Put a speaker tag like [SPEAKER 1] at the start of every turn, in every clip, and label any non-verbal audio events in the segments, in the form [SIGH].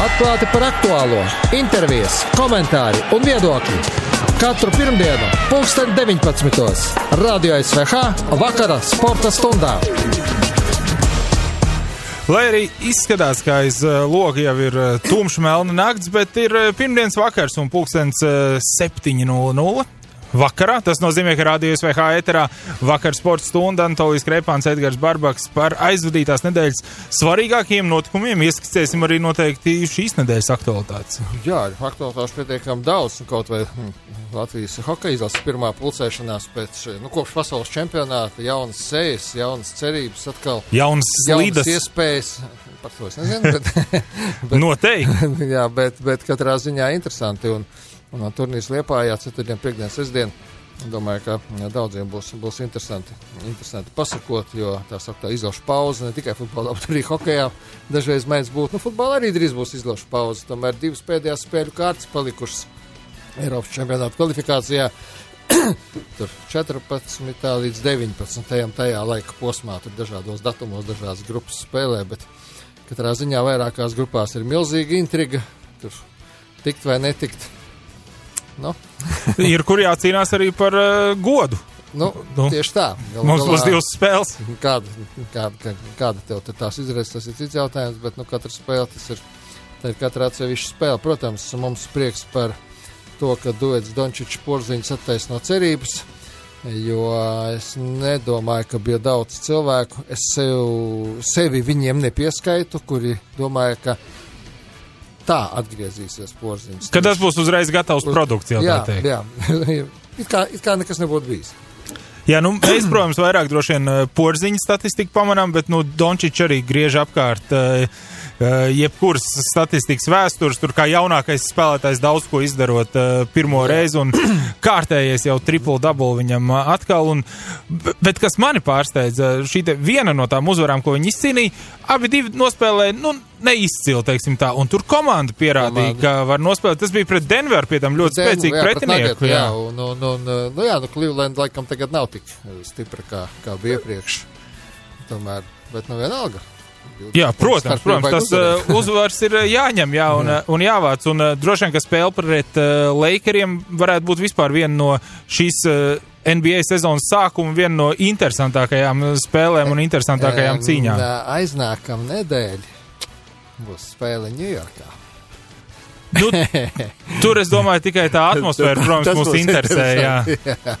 [SPEAKER 1] Atklāti par aktuālo, intervijas, komentāri un viedokļi. Katru pirmdienu, pulksten 19. Radio SVH vakara sporta stundā.
[SPEAKER 2] Lai arī izskatās, ka aiz uh, loga jau ir uh, tumša melna nakts, bet ir uh, pirmdienas vakars un pulkstens uh, 7.00 vakarā. Tas nozīmē, ka rādījus VH ēterā vakar sporta stunda Antolijas Krepāns Edgars Barbaks par aizvadītās nedēļas svarīgākajiem notikumiem. Ieskicēsim arī noteikti šīs nedēļas aktualitātes.
[SPEAKER 3] Jā, aktualitātes pietiekami daudz. Kaut vai hm, Latvijas hokeja izlases pirmā pulcēšanās pēc nu, kopš pasaules čempionāta, jaunas sejas, jaunas cerības, atkal
[SPEAKER 2] jaunas slīdas
[SPEAKER 3] iespējas. Par to es nezinu, [LAUGHS] bet, [LAUGHS]
[SPEAKER 2] bet noteikti. [LAUGHS]
[SPEAKER 3] jā, bet, bet katrā ziņā interesanti. Un, Un turnīrs Liepājā, ceturtdien, piekdien, sestdien. Domāju, ka daudziem būs, būs interesanti, interesanti pasakot, jo tā sauktā izlauša pauze ne tikai futbolā, [LAUGHS] bet arī hokeja dažreiz mēdz būt. Nu, futbolā arī drīz būs izlauša pauze. Tomēr divas pēdējās spēļu kārtas palikušas Eiropas čempionāta kvalifikācijā. [COUGHS] tur 14. līdz 19. tajā laika posmā, tur dažādos datumos, dažādas grupas spēlē, bet katrā ziņā vairākās grupās ir milzīga intriga. Tur tikt vai netikt
[SPEAKER 2] Nu. [LAUGHS] ir kur jācīnās arī par uh, godu.
[SPEAKER 3] Nu, nu, tieši tā.
[SPEAKER 2] Galu Mums būs divas spēles. [LAUGHS]
[SPEAKER 3] Kāda, kāda, kāda tev tās izraisa, tas ir cits jautājums, bet nu, katra spēle tas ir, ir katra atsevišķa spēle. Protams, mums prieks par to, ka duets Dončičs porziņš attaisno cerības, jo es nedomāju, ka bija daudz cilvēku. Es sev, sevi viņiem nepieskaitu, kuri domāja, ka tā atgriezīsies porziņš.
[SPEAKER 2] Kad tas būs uzreiz gatavs produkts, jau
[SPEAKER 3] jā,
[SPEAKER 2] tā teikt.
[SPEAKER 3] Jā, [LAUGHS] it kā, it kā nekas nebūtu bijis.
[SPEAKER 2] Jā, nu, mēs, protams, vairāk droši vien eh, porziņu statistiku pamanām, bet, nu, Dončičs arī griež apkārt Uh, jebkuras statistikas vēstures, tur kā jaunākais spēlētājs daudz ko izdarot uh, pirmo reizi, un [CLEARS THROAT] kārtējies jau triple double viņam uh, atkal. Un, bet kas mani pārsteidza, šī viena no tām uzvarām, ko viņi izcīnīja, abi divi nospēlēja, nu, neizcili, teiksim tā, un tur komanda pierādīja, komanda. ka var nospēlēt. Tas bija pret Denveru, pie tam ļoti Denver, spēcīgu pretinieku.
[SPEAKER 3] Jā, jā, un, un, un, nu jā, nu, Cleveland laikam tagad nav tik stipra kā, kā bija iepriekš. Tomēr, bet nu vienalga.
[SPEAKER 2] Jā, protams, protams tas uh, uzvars ir uh, jāņem jā, un, jā. Uh, un jāvāc. Un droši vien, ka spēle pret uh, Lakeriem varētu būt vispār viena no šīs uh, NBA sezonas sākuma, viena no interesantākajām spēlēm un interesantākajām cīņām.
[SPEAKER 3] Aiznākam nedēļa būs spēle Ņujorkā.
[SPEAKER 2] Nu, [LAUGHS] tur es domāju, tikai tā atmosfēra, protams, mūs interesē. Jā. [LAUGHS]
[SPEAKER 3] jā,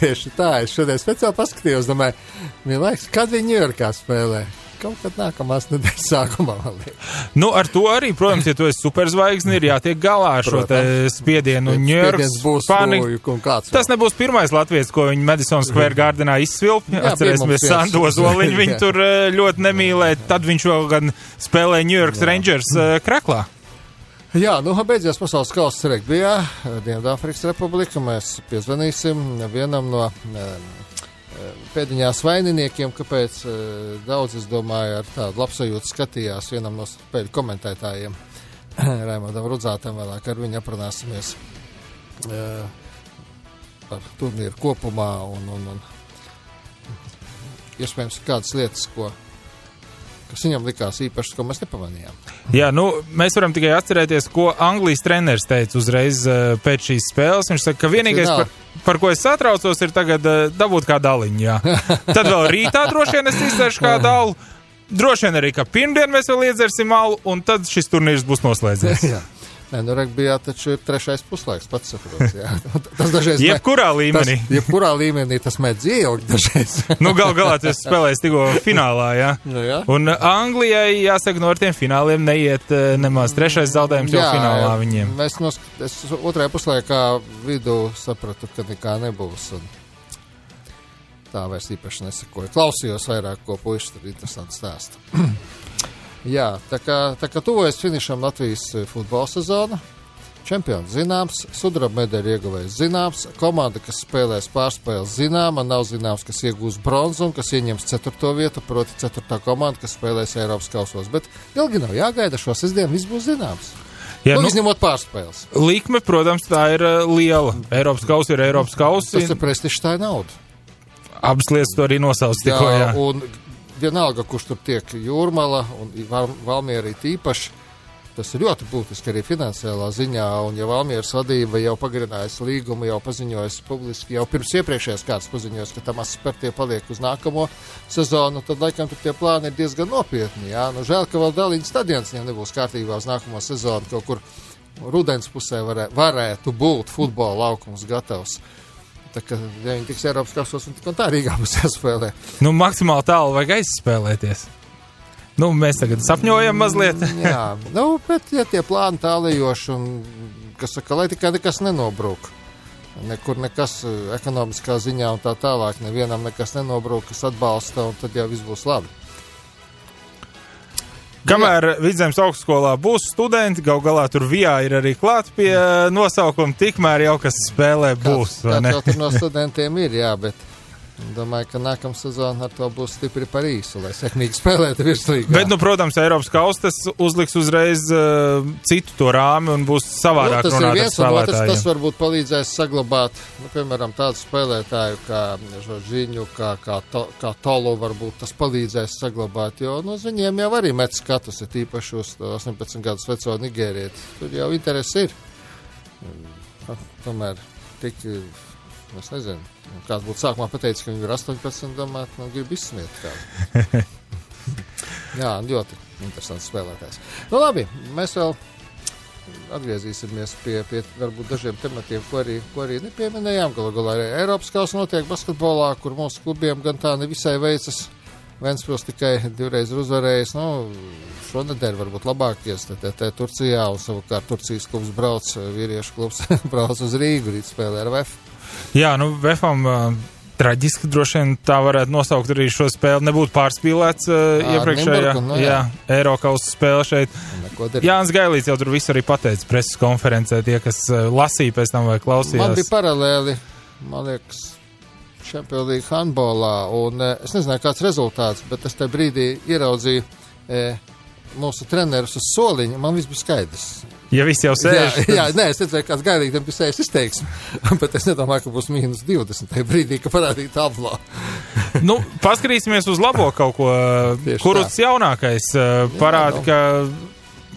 [SPEAKER 3] tieši tā. Es šodien speciāli paskatījos, domāju, liekas, kad viņi Ņujorkā spēlē kaut kad nākamās nedēļas sākumā.
[SPEAKER 2] Nu, ar to arī, protams, ja tu esi superzvaigzne, ir jātiek galā ar šo spiedienu. Ņujorkas
[SPEAKER 3] panika.
[SPEAKER 2] Tas nebūs pirmais latviečs, ko viņi Madison Square Gardenā izsvilpa. Atcerēsimies Sandu Zoliņu, [LAUGHS] viņi tur eh, ļoti nemīlēja. Tad viņš vēl gan spēlēja New York Rangers uh, kreklā.
[SPEAKER 3] Jā, nu, beidzās pasaules kausa regbijā, Dienvidāfrikas Republika. Mēs piezvanīsim vienam no pēdiņās vaininiekiem, kāpēc daudz, es domāju, ar tādu labsajūtu skatījās vienam no spēļu komentētājiem, [CLEARS THROAT] Raimondam Rudzātam, vēlāk ar viņu aprunāsimies par turnīru kopumā un, un, un iespējams kādas lietas, ko kas viņam likās īpašs, ko mēs nepamanījām.
[SPEAKER 2] Jā, nu, mēs varam tikai atcerēties, ko Anglijas treneris teica uzreiz uh, pēc šīs spēles. Viņš saka, ka vienīgais, par, par ko es satraucos, ir tagad uh, dabūt kā daliņu. [LAUGHS] Tad vēl rītā droši vien es izdarīšu kā dalu. Droši vien arī, ka pirmdien mēs vēl iedzersim malu, un tad šis turnīrs būs noslēdzies. [LAUGHS]
[SPEAKER 3] Nē, nu, regbijā taču ir trešais puslaiks, pats saprots. [LAUGHS] Tas dažreiz
[SPEAKER 2] ir. Jebkurā mē, līmenī.
[SPEAKER 3] Tas, jebkurā līmenī tas mēdz iejaukt dažreiz. [LAUGHS]
[SPEAKER 2] nu, gal galā tas spēlēs tikko finālā, jā. Nu, jā. Un Anglijai, jāsaka, no ar tiem fināliem neiet eh, nemaz trešais zaudējums jā, jau finālā jā, viņiem.
[SPEAKER 3] Mēs nos, es otrajā puslaikā vidū sapratu, ka nekā nebūs. Un tā vairs īpaši nesakoju. Klausījos vairāk, ko puiši tur interesanti stāsta. [CLEARS THROAT] Jā, tā kā, tā kā tuvojas finišam Latvijas eh, futbola sezona. Čempions zināms, sudraba medaļu ieguvējs zināms, komanda, kas spēlēs pārspēles zināma, nav zināms, kas iegūs bronzu un kas ieņems ceturto vietu, proti ceturtā komanda, kas spēlēs Eiropas kausos. Bet ilgi nav jāgaida, šo sestdienu viss būs zināms. Jā, nu, nu, izņemot pārspēles.
[SPEAKER 2] Likme, protams, tā ir uh, liela. Eiropas kausa ir Eiropas kausa.
[SPEAKER 3] Tas ir prestižs, tā ir nauda.
[SPEAKER 2] Abas lietas to arī nosauc tikko. Jā, jā.
[SPEAKER 3] Un vienalga, kurš tur tiek jūrmala un Valmiera ir īpaši. tas ir ļoti būtiski arī finansiālā ziņā. Un, ja Valmieras vadība jau pagarinājusi līgumu, jau paziņojusi publiski, jau pirms iepriekšējās kārtas paziņojusi, ka tam spērtie paliek uz nākamo sezonu, tad laikam tur tie plāni ir diezgan nopietni. Jā. Nu, žēl, ka vēl Daliņas stadions viņiem nebūs kārtībā uz nākamo sezonu kaut kur rudens pusē varē, varētu būt futbola laukums gatavs. Tā kā viņi tiks Eiropas kasos, un tā Rīgā būs jāspēlē.
[SPEAKER 2] Nu, maksimāli tālu vajag aizspēlēties. Nu, mēs tagad sapņojam mazliet.
[SPEAKER 3] Jā, nu, bet ja tie plāni tālējoši un, kas saka, lai tikai nekas nenobrūk. Nekur nekas eh, ekonomiskā ziņā un tā tālāk, nevienam nekas nenobrūk, kas atbalsta, un tad jau viss būs labi.
[SPEAKER 2] Kamēr Vidzemes augstskolā būs studenti, gal galā tur vijā ir arī klāt pie nosaukuma, tikmēr jau kas spēlē būs.
[SPEAKER 3] Kāds, kāds no studentiem ir, jā, bet domāju, ka nākamā sezona ar to būs stipri par īsu, lai sekmīgi spēlētu virslīgā.
[SPEAKER 2] Bet, nu, protams, Eiropas kaustas uzliks uzreiz uh, citu to rāmi un būs savādāk
[SPEAKER 3] nu, tas ir viens, un otrs, tas varbūt palīdzēs saglabāt, nu, piemēram, tādu spēlētāju kā Žoržiņu, kā, kā, to, kā Tolu, varbūt tas palīdzēs saglabāt, jo nu, viņiem jau arī met skatus, ir tīpaši uz 18 gadus veco Nigērieti. Tur jau interesi ir. Tomēr tik, es nezinu, kāds būtu sākumā pateicis, ka viņi ir 18, domāt, nu, grib izsmiet kādu. [LAUGHS] Jā, ļoti interesants spēlētājs. Nu, labi, mēs vēl atgriezīsimies pie, pie varbūt dažiem tematiem, ko arī, ko arī nepieminējām. Galu galā arī Eiropas kausa notiek basketbolā, kur mūsu klubiem gan tā nevisai veicas. Ventspils tikai divreiz ir uzvarējis. Nu, šonadēļ varbūt labākies TTT Turcijā, un savukārt Turcijas klubs brauc, vīriešu klubs [LAUGHS] brauc uz Rīgu, rīt spēlē ar VF.
[SPEAKER 2] Jā, nu, VFam uh, traģiski droši vien tā varētu nosaukt arī šo spēli. Nebūtu pārspīlēts uh, iepriekšējā
[SPEAKER 3] Nimburgu, nu, jā.
[SPEAKER 2] jā, Eiropas spēle šeit. Jānis Gailīts jau tur visu arī pateica preses konferencē, tie, kas uh, lasīja pēc tam vai
[SPEAKER 3] Man
[SPEAKER 2] klausījās.
[SPEAKER 3] bija paralēli, man liekas, Champions League handbolā, un eh, es nezināju, kāds rezultāts, bet es tajā brīdī ieraudzīju eh, mūsu trenerus uz soliņa. Man viss bija skaidrs.
[SPEAKER 2] Ja viss jau
[SPEAKER 3] Jā,
[SPEAKER 2] sēž, [LAUGHS]
[SPEAKER 3] jā, nē, es redzēju, kāds gaidītājs bija sēžis izteiksmi, [LAUGHS] bet es nedomāju, ka būs mīnus 20. tajā brīdī, kad parādīja tablā. [LAUGHS]
[SPEAKER 2] nu, paskatīsimies uz labo kaut ko, kurus jaunākais uh, parāda,
[SPEAKER 3] nu.
[SPEAKER 2] ka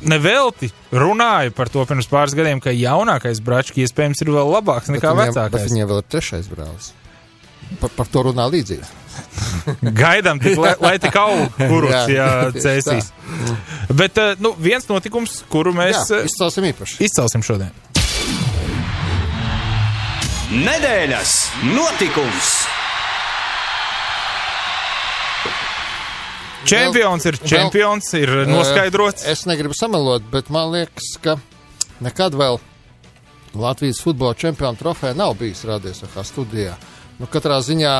[SPEAKER 2] nevelti runāja par to pirms pāris gadiem, ka jaunākais brački iespējams ir vēl labāks nekā
[SPEAKER 3] Bet viņiem- Bet
[SPEAKER 2] vecākais.
[SPEAKER 3] viņiem vēl ir trešais brālis. Par, par to runā līdzīgi.
[SPEAKER 2] Gaidām, lai, lai tik augu [LAUGHS] kurus, [LAUGHS] cēsīs. Bet, uh, nu, viens notikums, kuru mēs
[SPEAKER 3] Jā,
[SPEAKER 2] uh,
[SPEAKER 3] izcelsim īpaši.
[SPEAKER 2] izcelsim šodien.
[SPEAKER 4] Nedēļas notikums!
[SPEAKER 2] Čempions ir
[SPEAKER 3] vēl-
[SPEAKER 2] čempions, ir noskaidrots.
[SPEAKER 3] Es negribu samelot, bet man liekas, ka nekad vēl Latvijas futbola čempionu trofeja nav bijis radies kā studijā. Nu, katrā ziņā,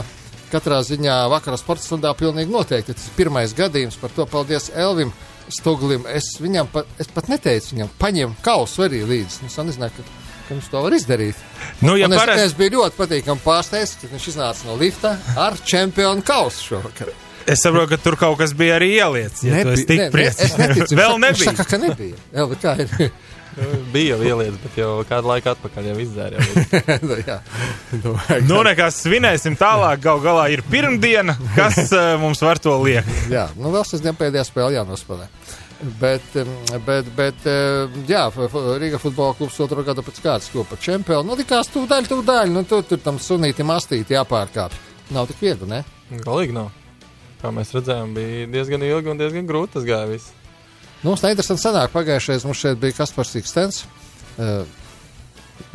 [SPEAKER 3] katrā ziņā vakarā sporta stundā pilnīgi noteikti. Tas ir pirmais gadījums, par to paldies Elvim Stuglim. Es viņam pat, es pat neteicu viņam, paņem kausu arī līdzi. Es nezināju, ka, ka viņš to var izdarīt.
[SPEAKER 2] Nu, ja
[SPEAKER 3] Un es,
[SPEAKER 2] parasti-
[SPEAKER 3] es biju ļoti patīkami pārsteigts, ka viņš iznāca no lifta ar čempionu kausu šovakar.
[SPEAKER 2] Es saprotu, ka tur kaut kas bija arī ieliets. Ja tik
[SPEAKER 3] ne, ne, es neticu.
[SPEAKER 2] Vēl
[SPEAKER 3] Viņš
[SPEAKER 2] nebija.
[SPEAKER 3] Saka, ka nebija. Elvi, kā ir?
[SPEAKER 5] Bija jau ielietas, bet jau kādu laiku atpakaļ jau izdzēra. [LAUGHS]
[SPEAKER 3] Nu, jā.
[SPEAKER 2] Nu, nekas svinēsim tālāk. Gal galā ir pirmdiena, kas uh, [LAUGHS] mums var to liekt.
[SPEAKER 3] Jā, nu vēl sestdien pēdējā spēlē jānospēlē. Bet, bet, bet, jā, Rīga futbola klubs otru gadu pēc kārtas kopā čempionu. Nu, likās, tu daļu, tu daļu, nu, tu tur tam sunītim astīti jāpārkāpj. Nav tik viegli, ne?
[SPEAKER 5] Galīgi nav. Kā mēs redzējām, bija diezgan ilgi un diezgan grūti tas gāja. Viss.
[SPEAKER 3] Nu, mums tā interesanti sanāk. Pagājušais mums šeit bija Kaspars Ikstens. Uh,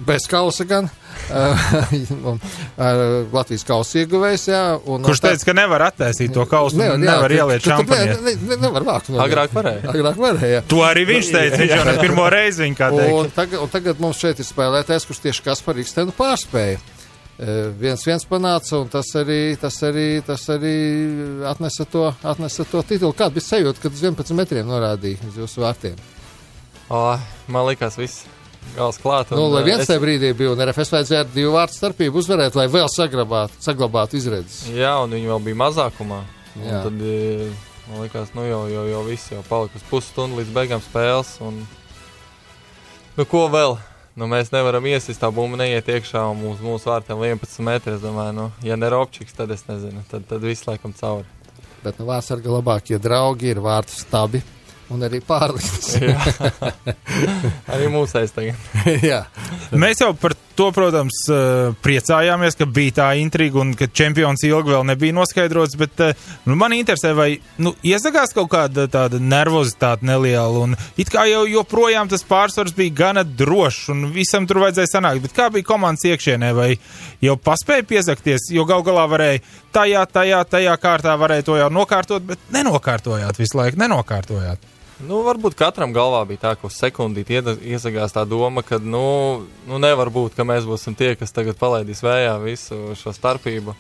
[SPEAKER 3] Bez kausa gan. [LAUGHS] Un, uh, Latvijas kausa ieguvējs, jā. Un,
[SPEAKER 2] Kurš teica, ka nevar attaisīt to kausu,
[SPEAKER 3] nevar, jā,
[SPEAKER 2] nevar
[SPEAKER 3] tu-
[SPEAKER 2] ieliet šampaniet.
[SPEAKER 3] ne- ne- Nevar vākt. no-
[SPEAKER 5] Agrāk varēja.
[SPEAKER 3] Agrāk varēja.
[SPEAKER 2] To arī viņš teica. Viņš jau ne [LAUGHS] pirmo reizi viņu kā
[SPEAKER 3] Un
[SPEAKER 2] teica.
[SPEAKER 3] tagad, un tagad mums šeit ir spēlētājs, kurš tieši Kaspar Ikstenu pārspēja. E, viens viens panāca, un tas arī, tas arī, tas arī atnesa, to, atnesa to titulu. Kāda bija sajūta, kad uz 11 metriem norādīja uz jūsu vārtiem?
[SPEAKER 5] O, man likās, viss gals klāt. un,
[SPEAKER 3] Nu, lai viens
[SPEAKER 5] es-
[SPEAKER 3] tajā brīdī bija, un RFS vajadzēja ar divu vārtu starpību uzvarēt, lai vēl saglabātu, saglabātu izredzes.
[SPEAKER 5] Jā, un viņi vēl bija mazākumā. Tad man likās, nu jau, jau, jau viss jau palika uz pusstundu līdz beigām spēles. Un... Nu, ko vēl? Nu, mēs nevaram iesist tā bumba, neiet iekšā un mūsu, mūsu vārtiem 11 metri. Es domāju, nu, ja ne Robčiks, tad es nezinu. Tad, tad viss laikam cauri.
[SPEAKER 3] Bet nu, vārdsarga labākie draugi ir vārtu stabi. Un arī pārliktas. [LAUGHS]
[SPEAKER 5] Arī mūsēs tagad. [LAUGHS]
[SPEAKER 3] Jā.
[SPEAKER 2] Mēs jau par to, protams, eh, priecājāmies, ka bija tā intriga un ka čempions ilgi vēl nebija noskaidrots, bet eh, nu, man interesē, vai nu, iesakās kaut kāda tāda nervozitāte neliela, un it kā jau joprojām tas pārsvars bija gana drošs, un visam tur vajadzēja sanākt, bet kā bija komandas iekšienē, vai jau paspēja piesakties, jo gal galā varēja tajā, tajā, tajā kārtā varēja to jau nokārtot, bet nenokārtojāt visu laiku, nenokārtojāt.
[SPEAKER 5] Nu, varbūt katram galvā bija tā, ka uz sekundīti iesakās tā doma, ka nu, nu nevar būt, ka mēs būsim tie, kas tagad palaidīs vējā visu šo starpību.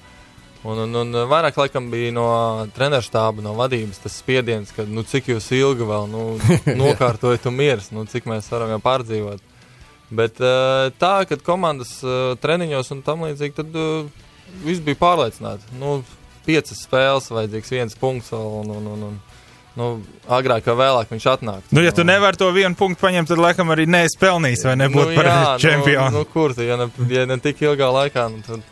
[SPEAKER 5] Un, un, un vairāk laikam bija no treneru štāba, no vadības tas spiediens, ka nu, cik jūs ilgi vēl nu, [LAUGHS] nokārtojat un miers, nu, cik mēs varam jau pārdzīvot. Bet eh, tā, kad komandas eh, treniņos un tam līdzīgi, tad uh, viss bija pārliecināti. Nu, piecas spēles, vajadzīgs viens punkts vēl. Un, un, un, un, nu, agrāk vai vēlāk viņš atnāks.
[SPEAKER 2] Nu, ja tu nevari to vienu punktu paņemt, tad laikam arī neesi pelnījis vai nebūtu
[SPEAKER 5] nu,
[SPEAKER 2] par
[SPEAKER 5] jā, [LAUGHS]
[SPEAKER 2] čempionu.
[SPEAKER 5] Nu, nu, kur tu, ja ne, ja ne tik ilgā laikā, nu, tad,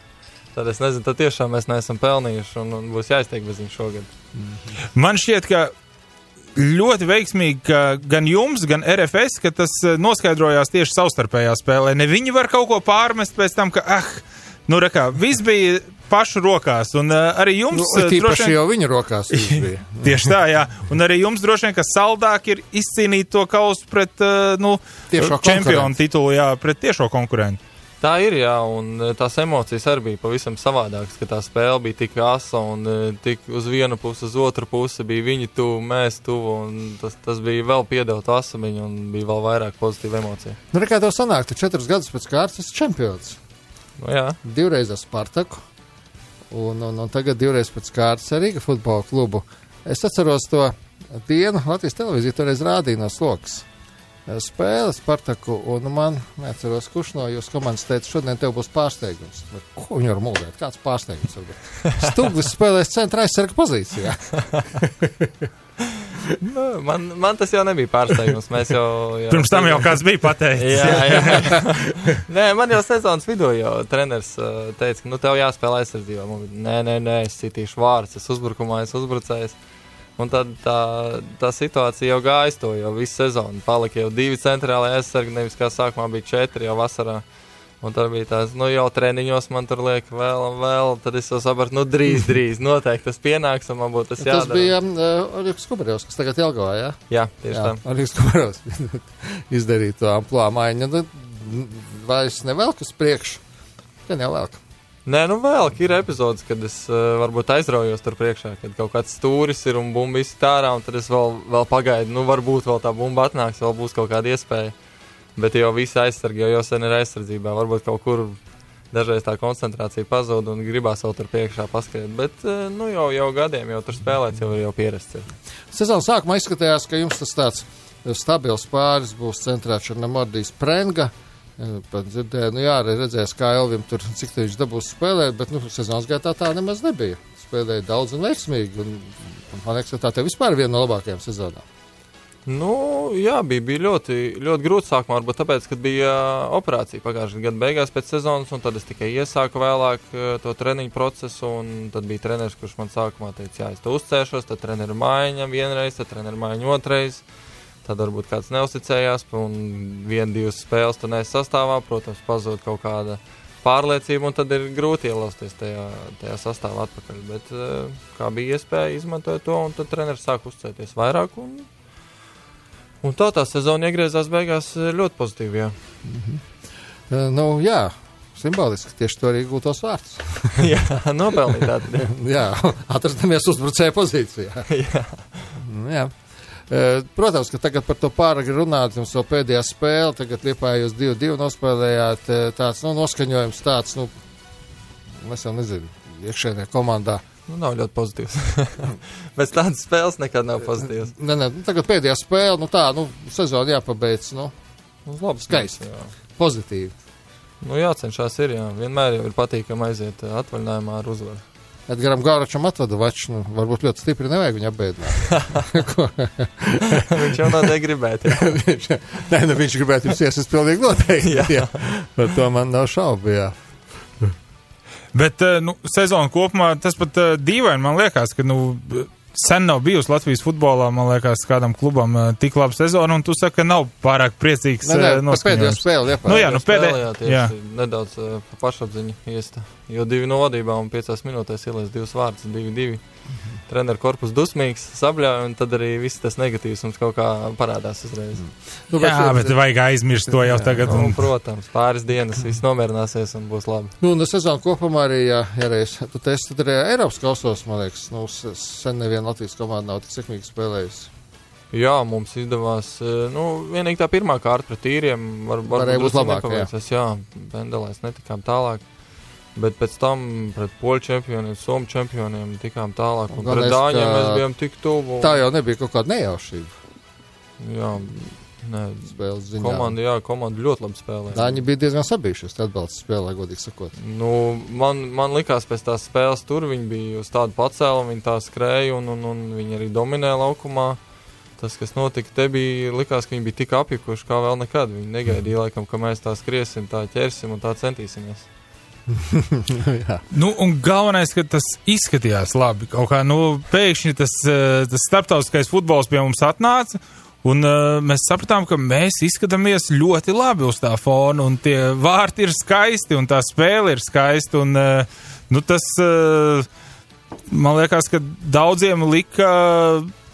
[SPEAKER 5] tad es nezinu, tad tiešām mēs neesam pelnījuši un, un būs jāiztiek bez viņa šogad.
[SPEAKER 2] Man šķiet, ka ļoti veiksmīgi, ka gan jums, gan RFS, ka tas eh, noskaidrojās tieši savstarpējā spēlē. Ne viņi var kaut ko pārmest pēc tam, ka, ah, nu, rekā, viss bija pašu rokās. Un uh, arī jums
[SPEAKER 3] Nu,
[SPEAKER 2] uh,
[SPEAKER 3] tīpaši
[SPEAKER 2] vien,
[SPEAKER 3] jau viņa rokās [LAUGHS]
[SPEAKER 2] tieši tā, jā. Un arī jums droši vien, ka saldāk ir izcīnīt to kausu pret, uh, nu,
[SPEAKER 3] Tiešo
[SPEAKER 2] čempionu titulu, jā, pret tiešo konkurentu.
[SPEAKER 5] Tā ir, jā, un tās emocijas arī bija pavisam savādākas, ka tā spēle bija tik asa un tik uz vienu pusi, uz otru pusi bija viņi tuvu, mēs tuvu, un tas, tas bija vēl piedot asamiņu un bija vēl vairāk pozitīva emocija.
[SPEAKER 3] Nu, kā tev sanāk, tu četrus gadus pēc kārtas esi čempions.
[SPEAKER 5] Nu, jā,
[SPEAKER 3] Divreiz ar Spartaku, un, un, un tagad divreiz pēc kārtas ar Rīga futbola klubu. Es atceros to dienu, Latvijas televīzija toreiz rādīja no sloks. Spēle Spartaku, un man neatceros, kurš no jūsu komandas teica, šodien tev būs pārsteigums. Bet Ko viņi var mūžēt? Kāds pārsteigums? varbūt? [LAUGHS] Stūglis spēlēs centra aizsarga pozīcijā. [LAUGHS]
[SPEAKER 5] nu, man, man tas jau nebija pārsteigums. Mēs jau, jau
[SPEAKER 2] Pirms tam jau [LAUGHS] kāds bija pateicis.
[SPEAKER 5] Jā, [LAUGHS] jā. nē, man jau sezonas vidū jau treneris uh, teica, ka nu, tev jāspēlē aizsardzībā. Nē, nē, nē, es citīšu vārdus, es uzbrukumā, es uzbrucējs. Un tad tā, tā situācija jau gāja to jau visu sezonu. Palika jau divi centrālai aizsargi, nevis kā sākumā bija četri jau vasarā. Un tur bija tās, nu jau treniņos man tur liek vēl un vēl. Tad es jau sapratu, nu drīz, drīz, noteikti tas pienāks un man būtu tas
[SPEAKER 3] Tas
[SPEAKER 5] jādara.
[SPEAKER 3] bija uh, Oļegs Kubarevs, kas tagad Jelgavā, jā?
[SPEAKER 5] Jā, tieši
[SPEAKER 3] Jā,
[SPEAKER 5] tā.
[SPEAKER 3] Oļegs Kubarevs [LAUGHS] izdarīja to amplā maiņu. Nu, vairs nevelk uz priekšu. Gan jau velk.
[SPEAKER 5] Nē, nu vēl ir epizodes, kad es uh, varbūt aizraujos tur priekšā, kad kaut kāds stūris ir un bumba izsita ārā, un tad es vēl, vēl pagaidu, nu varbūt vēl tā bumba atnāks, vēl būs kaut kāda iespēja. Bet jau visi aizsargi jau, jau sen ir aizsardzībā, varbūt kaut kur dažreiz tā koncentrācija pazūd un gribās vēl tur priekšā paskriet. Bet, uh, nu jau, jau gadiem jau tur spēlēts, jau ir jau pierasts.
[SPEAKER 3] Sezonas sākumā izskatījās, ka jums tas tāds stabils pāris būs centrēts ar Namordijas Prenga. Eh, Pat dzirdēju, nu jā, arī redzēs, kā Elvim tur, cik te viņš dabūs spēlēt, bet, nu, sezonas gaitā tā nemaz nebija. Spēlēja daudz un veiksmīgi, un, man liekas, ka tā tev vispār ir viena no labākajām sezonām.
[SPEAKER 5] Nu, jā, bija, bija ļoti, ļoti grūti sākumā, varbūt tāpēc, ka bija uh, operācija pagājušā gada beigās pēc sezonas, un tad es tikai iesāku vēlāk uh, to treniņu procesu, tad bija treneris, kurš man sākumā teica, jā, es to uzcēšos, tad treneru maiņa vienreiz, tad treneru maiņa otrais, tad varbūt kāds neusticējās, un viena, divas spēles tu neesi sastāvā, protams, pazūd kaut kāda pārliecība, un tad ir grūti ielausties tajā, tajā sastāvā atpakaļ, bet uh, kā bija iespēja izmantot to, un tad treneris sāk uzcēties vairāk, un Un tā tā sezona iegriezās beigās eh, ļoti pozitīvi. Jā,
[SPEAKER 3] Uh, nu, jā, simboliski tieši to arī gūtos vārds. [LAUGHS]
[SPEAKER 5] jā nopelnīt tādu. [LAUGHS]
[SPEAKER 3] jā, atrastamies uzbrucēja pozīcijā. [LAUGHS]
[SPEAKER 5] jā.
[SPEAKER 3] Nu, jā. Eh, Protams, ka tagad par to pāragri runāt, jums vēl pēdējā spēle, tagad liepājos 2-2 nospēlējāt, tāds, nu, noskaņojums tāds, nu, es jau nezinu, iekšēnē komandā.
[SPEAKER 5] Nu, nav ļoti pozitīvs. [LAUGHS] Pēc tādas spēles nekad nav pozitīvs.
[SPEAKER 3] Nē, nē, nu, tagad pēdējā spēle, nu tā, nu, sezona jāpabeidz, nu,
[SPEAKER 5] Nu, labi,
[SPEAKER 3] Skaisti.
[SPEAKER 5] Jā.
[SPEAKER 3] pozitīvi.
[SPEAKER 5] Nu, jācenšas ir, jā. Vienmēr jau ir patīkami aiziet atvaļinājumā ar uzvaru.
[SPEAKER 3] Edgaram Gauračam atvada vaču, nu, varbūt ļoti stipri nevajag viņu apbēdināt. [LAUGHS]
[SPEAKER 5] Viņš jau noteikti gribētu. [LAUGHS]
[SPEAKER 3] Nē, nu, viņš gribētu jums iesist pilnīgi noteikti. jā. jā. Par to man nav šaubu, jā.
[SPEAKER 2] Bet, eh, nu, sezona kopumā tas pat uh, dīvaini man liekas, ka, nu, sen nav bijusi Latvijas futbolā, man liekas, kādam klubam uh, tik laba sezona, un tu saki, ka nav pārāk priecīgs.
[SPEAKER 3] Nē, nē, par pēdējo spēli
[SPEAKER 2] Nu jā, nu pēdējā. Jā.
[SPEAKER 5] nedaudz uh, pa pašapziņu iesta. Jo divi no vadībā un piecās minūtēs ielēs divus vārdus, divi, divi. Treneru korpus dusmīgs, sabļauj, un tad arī viss tas negatīvs mums kaut kā parādās uzreiz.
[SPEAKER 3] Nu,
[SPEAKER 2] Jā, bet vajag aizmirst to jau tagad.
[SPEAKER 5] Nu,
[SPEAKER 2] Un,
[SPEAKER 5] protams, pāris dienas viss nomierināsies un būs labi.
[SPEAKER 3] Nu, un sezona kopumā arī, ja, ja reiz, tu teici, tad arī Eiropas kausos, man liekas, nu, sen neviena Latvijas komanda nav tik sekmīgi spēlējusi.
[SPEAKER 5] Jā, mums izdevās. eh, Nu, vienīgi tā pirmā kārta pret īriem var,
[SPEAKER 3] Varēja būt labāka, jā.
[SPEAKER 5] Jā, Bendelēs netikām tālāk. Bet pēc tam pret poļu čempioniem, somu čempioniem tikām tālāk. Un
[SPEAKER 3] Galvenais,
[SPEAKER 5] pret dāņiem mēs bijām tik tuvu.
[SPEAKER 3] Tā jau nebija kaut kāda nejaušība
[SPEAKER 5] Jā, nē,
[SPEAKER 3] spēles ziņā.
[SPEAKER 5] komanda, jā, komanda ļoti labi spēlē.
[SPEAKER 3] Dāņi bija diezgan sabijušies, tad atbalsts spēlē, godīgi sakot.
[SPEAKER 5] Nu, man, man likās, pēc tās spēles tur viņi bija uz tādu pacēlu, viņi tā skrēja un, un, un viņi arī dominēja laukumā. Tas, kas notika, te bija, likās, ka viņi bija tik apjukuši kā vēl nekad. Viņi negaidīja, laikam, ka mēs tā skriesim, tā ķersim un tā centīsimies. [LAUGHS]
[SPEAKER 2] Nu, un galvenais, ka tas izskatījās labi. Kaut kā, nu, pēkšņi tas, eh, tas starptautiskais futbols pie mums atnāca. Un uh, mēs sapratām, ka mēs izskatāmies ļoti labi uz tā fona, un tie vārti ir skaisti, un tā spēle ir skaista. Un, uh, nu, tas, uh, man liekas, ka daudziem lika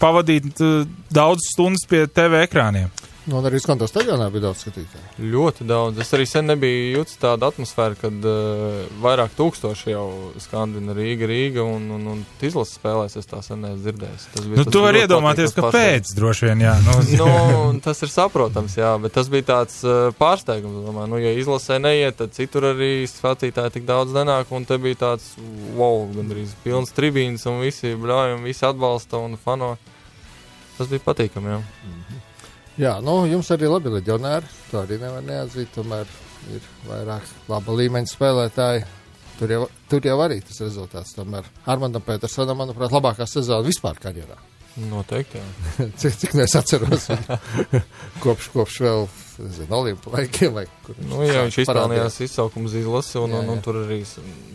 [SPEAKER 2] pavadīt uh, daudz stundas pie TV ekrāniem.
[SPEAKER 3] Nu, un arī skonto stadionā bija daudz skatītāju.
[SPEAKER 5] Ļoti daudz. Es arī sen nebiju jūtis tādu atmosfēru, kad uh, vairāk tūkstoši jau skandina Rīga, Rīga un, un, un izlases spēlēs. Es tā sen neesmu dzirdējis. Tas bija-
[SPEAKER 2] Nu,
[SPEAKER 5] tas
[SPEAKER 2] tu vari iedomāties,
[SPEAKER 5] pārsteigums.
[SPEAKER 2] kāpēc, droši vien, jā. Nu, [LAUGHS]
[SPEAKER 5] nu, tas ir saprotams, jā, bet tas bija tāds uh, pārsteigums. Domāju, nu, ja izlasē neiet, tad citur arī skatītāji tik daudz nenāk. Un te bija tāds, wow, gandrīz pilns tribīns un visi bļauj un visi atbalsta un fano. Tas bija patīkami, jā.
[SPEAKER 3] Jā, nu, jums arī labi leģionāri, to arī nevar neatzīt, tomēr ir vairāk laba līmeņa spēlētāji. Tur jau, tur jau arī tas rezultāts. Tomēr Armandam Petersonam, manuprāt, labākā sezona vispār karjerā.
[SPEAKER 5] Noteikti, jā. [LAUGHS]
[SPEAKER 3] cik, cik es atceros [LAUGHS] kopš, kopš vēl, laikiem vai kur.
[SPEAKER 5] Nu, ja viņš izpelnījās izsaukumu uz izlasi un,
[SPEAKER 3] Jā,
[SPEAKER 5] un, un
[SPEAKER 3] jā.
[SPEAKER 5] tur arī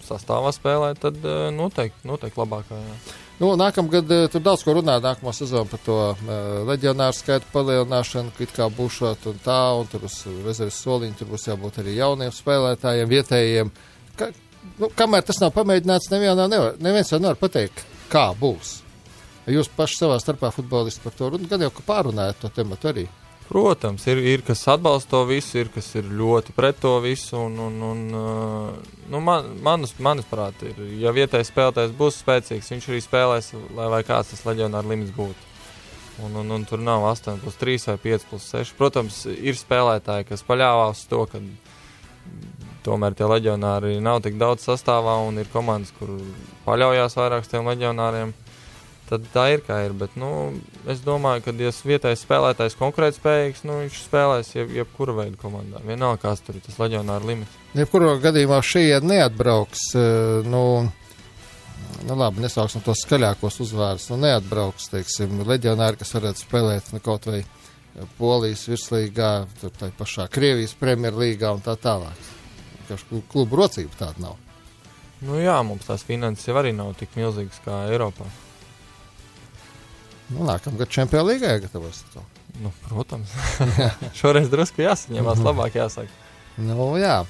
[SPEAKER 5] sastāvā spēlē, tad eh, noteikti, noteikti labākā. Jā.
[SPEAKER 3] Nu, nākamgad eh, tur daudz ko runā nākamo sezonu par to uh, leģionāru skaitu palielināšanu, ka it kā būšot un tā, un tur uz rezerves soliņa tur būs jābūt arī jauniem spēlētājiem, vietējiem. Ka, nu, kamēr tas nav pamēģināts, nevienā nevar, neviens jau nevar pateikt, kā būs. Jūs paši savā starpā futbolisti par to runājat, gan jau ka pārunājat to tematu arī.
[SPEAKER 5] Protams, ir, ir kas atbalsta to visu, ir kas ir ļoti pret to visu. Un, un, un, uh, nu, man, manas, manas prāt, ir, ja vietējais spēlētājs būs spēcīgs, viņš arī spēlēs, lai vai kāds tas leģionāra limits būtu. Un, un, un tur nav 8 plus 3 vai 5 plus 6. Protams, ir spēlētāji, kas paļāvās uz to, ka tomēr tie leģionāri nav tik daudz sastāvā un ir komandas, kur paļaujas vairāk uz tiem leģionāriem. Tad tā ir kā ir. Bet, nu, es domāju, ka, ja vietējais spēlētājs konkrēti spējīgs, nu, viņš spēlēs jeb, jebkura veida komandā. Vienalga, kāds tur ir tas leģionāra limits.
[SPEAKER 3] Jebkurā gadījumā šie neatbrauks. eh, Nu, nu labi, nesauksim tos skaļākos uzvārdus. Nu, neatbrauks, teiksim, leģionāri, kas varētu spēlēt nu, kaut vai Polijas virslīgā, tur tā pašā Krievijas premjerlīgā un tā tālāk. Klubu rocība tāda nav.
[SPEAKER 5] Nu, jā, mums tās finanses jau arī nav tik milzīgas kā Eiropā.
[SPEAKER 3] Nu, nākamgad Čempionā līgā jāgatavojas. to.
[SPEAKER 5] Nu, protams, [LAUGHS] šoreiz drusku jāsaņemās, labāk jāsaka.
[SPEAKER 3] Nu, jā.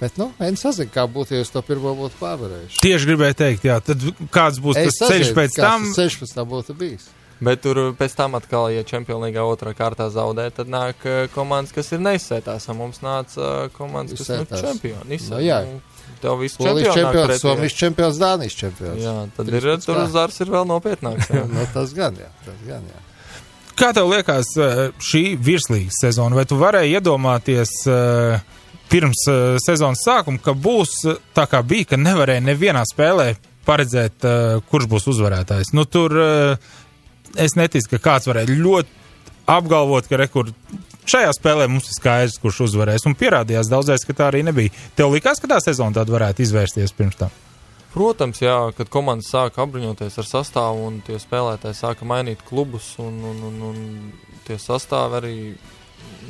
[SPEAKER 3] Bet, nu, viens sazina, kā būtu, ja jūs to pirmo būtu pārvarējuši.
[SPEAKER 2] Tieši gribēju teikt, jā, tad kāds būs
[SPEAKER 3] Es
[SPEAKER 2] tas ceļš
[SPEAKER 3] sazinu,
[SPEAKER 2] pēc
[SPEAKER 3] kāds
[SPEAKER 2] tam?
[SPEAKER 3] tas Ceļš pēc tam būtu bijis.
[SPEAKER 5] Bet tur pēc tam atkal, ja Čempionā līgā otrā kārtā zaudē, tad nāk eh, komandas, kas ir neizsētās. Mums nāca eh, komandas, kas ir
[SPEAKER 3] Izsētās.
[SPEAKER 5] čempioni.
[SPEAKER 3] Nu, jā.
[SPEAKER 5] Tev viss
[SPEAKER 3] Polijas
[SPEAKER 5] čempions,
[SPEAKER 3] Somijas čempions, Dānijas čempions.
[SPEAKER 5] Jā, tad
[SPEAKER 3] Trīs
[SPEAKER 5] ir tur
[SPEAKER 3] kā.
[SPEAKER 5] zars ir vēl nopietnāks. jā. [LAUGHS]
[SPEAKER 3] nu, tas gan, jā. Tas gan, jā.
[SPEAKER 2] Kā tev liekas eh, šī virslīgas sezona? Vai tu varēji iedomāties pirms sezonas sākuma, ka būs tā kā bija, ka nevarēja nevienā spēlē paredzēt, kurš būs uzvarētājs? Nu, tur eh, es neticu, ka kāds varēja ļoti apgalvot, ka rekur šajā spēlē mums ir skaidrs, kurš uzvarēs. Un pierādījās daudzais, ka tā arī nebija. Tev likās, ka tā sezona tāda varētu izvērsties pirms tam?
[SPEAKER 5] Protams, jā, kad komandas sāka apbruņoties ar sastāvu un tie spēlētāji sāka mainīt klubus un, un, un, un tie sastāvi arī,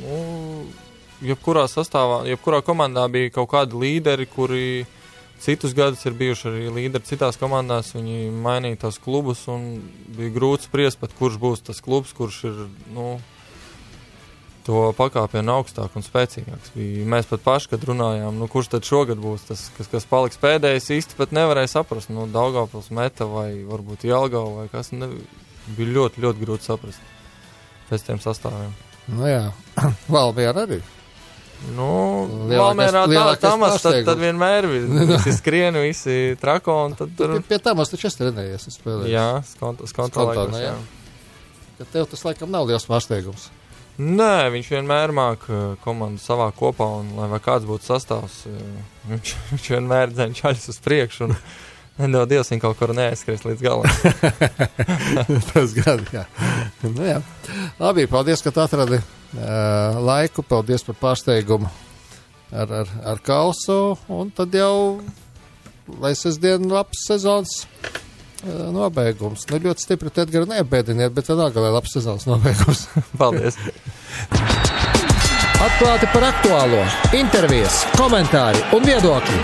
[SPEAKER 5] nu, jebkurā sastāvā, jebkurā komandā bija kaut kādi līderi, kuri, citus gadus ir bijuši arī līderi citās komandās. Viņi mainīja tos klubus un bija grūti spriest, pat kurš būs tas klubs, kurš ir nu, to pakāpienu augstāk un spēcīgāks. Bija, mēs pat paši, kad runājām, nu, kurš tad šogad būs tas, kas, kas paliks pēdējais, īsti pat nevarēja saprast. Nu, Daugavpils meta vai varbūt Jelgava vai kas. Ne, bija ļoti, ļoti grūti saprast pēc tiem sastāviem.
[SPEAKER 3] Nu jā, [CLEARS THROAT] Valmiera arī.
[SPEAKER 5] Nu, Valmērā tā, tamas, tad, tad vienmēr vi- [LAUGHS] visi skrien, visi trako, un tad tur,
[SPEAKER 3] Pie, pie tā mēs taču es trenējies, es spēlēju.
[SPEAKER 5] jā, skont,
[SPEAKER 3] Skonto,
[SPEAKER 5] skontrolēkos,
[SPEAKER 3] jā.
[SPEAKER 5] jā.
[SPEAKER 3] Ka tev tas laikam nav liels pārsteigums.
[SPEAKER 5] Nē, viņš vienmēr māk uh, komandu savā kopā, un lai kāds būtu sastāvs, uh, viņš, [LAUGHS] viņš vienmēr dzen čaļus uz priekšu, un [LAUGHS] nedod Dievs, viņi kaut kur neaizskries līdz galam. [LAUGHS]
[SPEAKER 3] Tas gan, jā. Nu, jā. Labi, paldies, ka atradi uh, laiku. Paldies par pārsteigumu ar, ar, ar kausu. Un tad jau, lai sestdien labs sezonas uh, nobeigums. Nu, ļoti stipri te Edgars neapbēdiniet, bet vienalga, lai labs sezonas nobeigums. [LAUGHS]
[SPEAKER 5] Paldies!
[SPEAKER 6] Atklāti par aktuālo, intervijas, komentāri un viedokļi.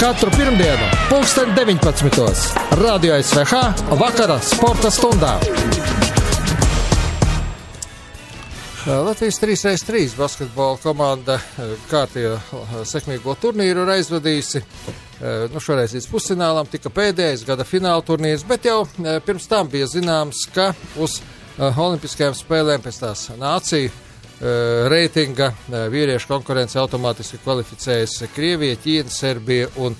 [SPEAKER 6] Katru pirmdienu, pulksten 19. Radio SVH vakara sporta stundā.
[SPEAKER 3] Latvijas 3x3 basketbola komanda uh, kārtējo uh, sekmīgo turnīru ir aizvadījusi. Uh, Nu, šoreiz līdz pusfinālam tika pēdējais gada fināla turnīrs, bet jau pirms tam bija zināms, ka uz Olimpiskajām spēlēm pēc tās nāciju reitinga vīriešu konkurence automātiski kvalificējas Krievija, Ķīna, Serbija un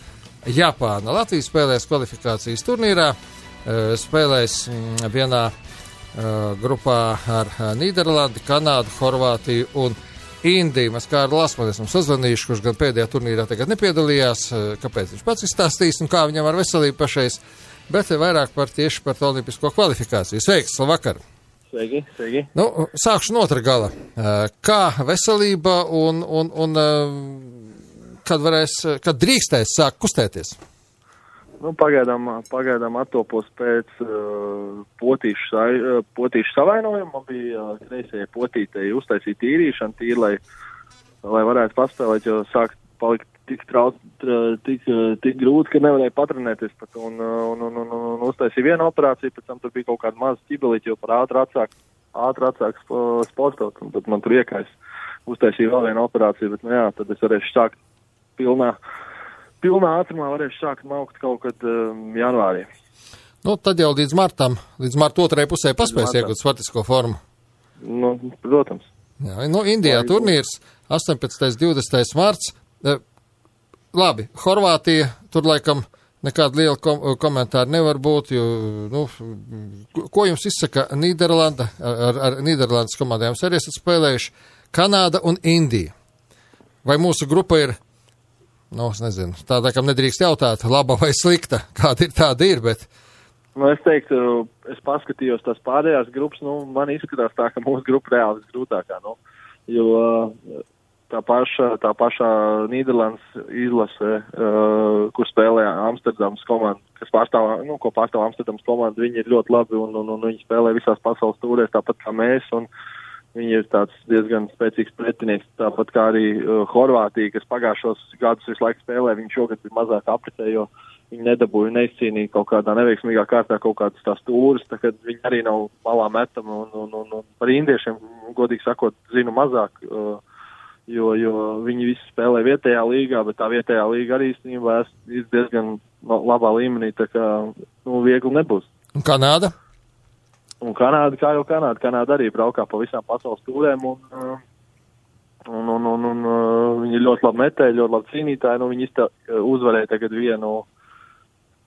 [SPEAKER 3] Japāna. Latvijas spēlēs kvalifikācijas turnīrā, uh, spēlēs mm, vienā uh, grupā ar uh, Nīderlandi, Kanādu, Horvātiju un Indiju. Mēs kā ar Lasmanu esam sazvanījuši, kurš gan pēdējā turnīrā tagad nepiedalījās, kāpēc viņš pats izstāstīs un kā viņam ar veselību pašais, bet vairāk par tieši par to olimpisko kvalifikāciju. Sveiks, labvakar!
[SPEAKER 7] Sveiki, sveiki.
[SPEAKER 3] Nu, sākšu no otra gala. Kā veselība un, un, un kad varēs, kad drīkstēs sākt kustēties?
[SPEAKER 7] Nu, pagaidām, pagaidām attopos pēc uh, potīšu, sai- uh, potīšu savainojuma. Bija uh, kreisajai potītei uztaisīt tīrīšanu, tīri, lai, lai varētu paspēlēt, jo sāk palikt tik, trauc, tra- tik, uh, tik grūti, ka nevarēja patrenēties pat. Un, uh, un, un, un, un, uztaisīja vienu operāciju, pēc tam tur bija kaut kāda maza ķibelīte, jo par ātri atsāk, ātri atsāk spo- sportot, un tad man tur iekais uztaisīja vēl vienu operāciju, bet, nu jā, tad es varēšu sākt pilnā, pilnā ātrumā varēšu sākt maukt kaut kad um, janvārī.
[SPEAKER 3] Nu, tad jau līdz martam, līdz marta otrajai pusē paspēs iegūt sportisko formu.
[SPEAKER 7] Nu, protams.
[SPEAKER 3] Jā, nu, Indijā
[SPEAKER 7] Vai-
[SPEAKER 3] turnīrs 18. un 20. marts. Eh, Labi, Horvātija tur laikam nekāda liela kom komentāra nevar būt, jo, nu, ko- ko jums izsaka Nīderlanda, ar, ar Nīderlandes komandām jūs arī esat spēlējuši, Kanāda un Indija. Vai mūsu grupa ir, nu, es nezinu, tāda, kam nedrīkst jautāt, laba vai slikta, kāda ir tāda ir, bet,
[SPEAKER 7] Nu, es teiktu, es paskatījos tās pārējās grupas, nu, man izskatās tā, ka mūsu grupa reāli visgrūtākā, nu, jo uh, tā paša, tā pašā Nīderlandes izlase, uh, kur spēlē Amsterdams komanda, kas pārstāv, nu, ko pārstāv Amsterdams komanda, viņi ir ļoti labi un, un, un viņi spēlē visās pasaules tūrēs, tāpat kā mēs, un viņi ir tāds diezgan spēcīgs pretinieks, tāpat kā arī uh, Horvātija, kas pagājušos gadus visu laiku spēlē, viņi šogad ir mazāk apritē, jo viņi nedabūja neizcīnīt kaut kādā neveiksmīgā kārtā kaut kādas tās stūras, tā kad viņi arī nav malā metama un, un, un, un par indiešiem, godīgi sakot, zinu mazāk, uh, jo, jo viņi visi spēlē vietējā līgā, bet tā vietējā līga arī īstenībā ir diezgan labā līmenī, tā kā, nu, viegli nebūs.
[SPEAKER 3] un Kanāda?
[SPEAKER 7] Un Kanāda, kā jau Kanāda, Kanāda arī braukā pa visām pasaules tūrēm un, uh, un, un, un, un uh, viņi ļoti labi metēji, ļoti labi cīnītāji, nu, viņi izta, uzvarēja tagad vienu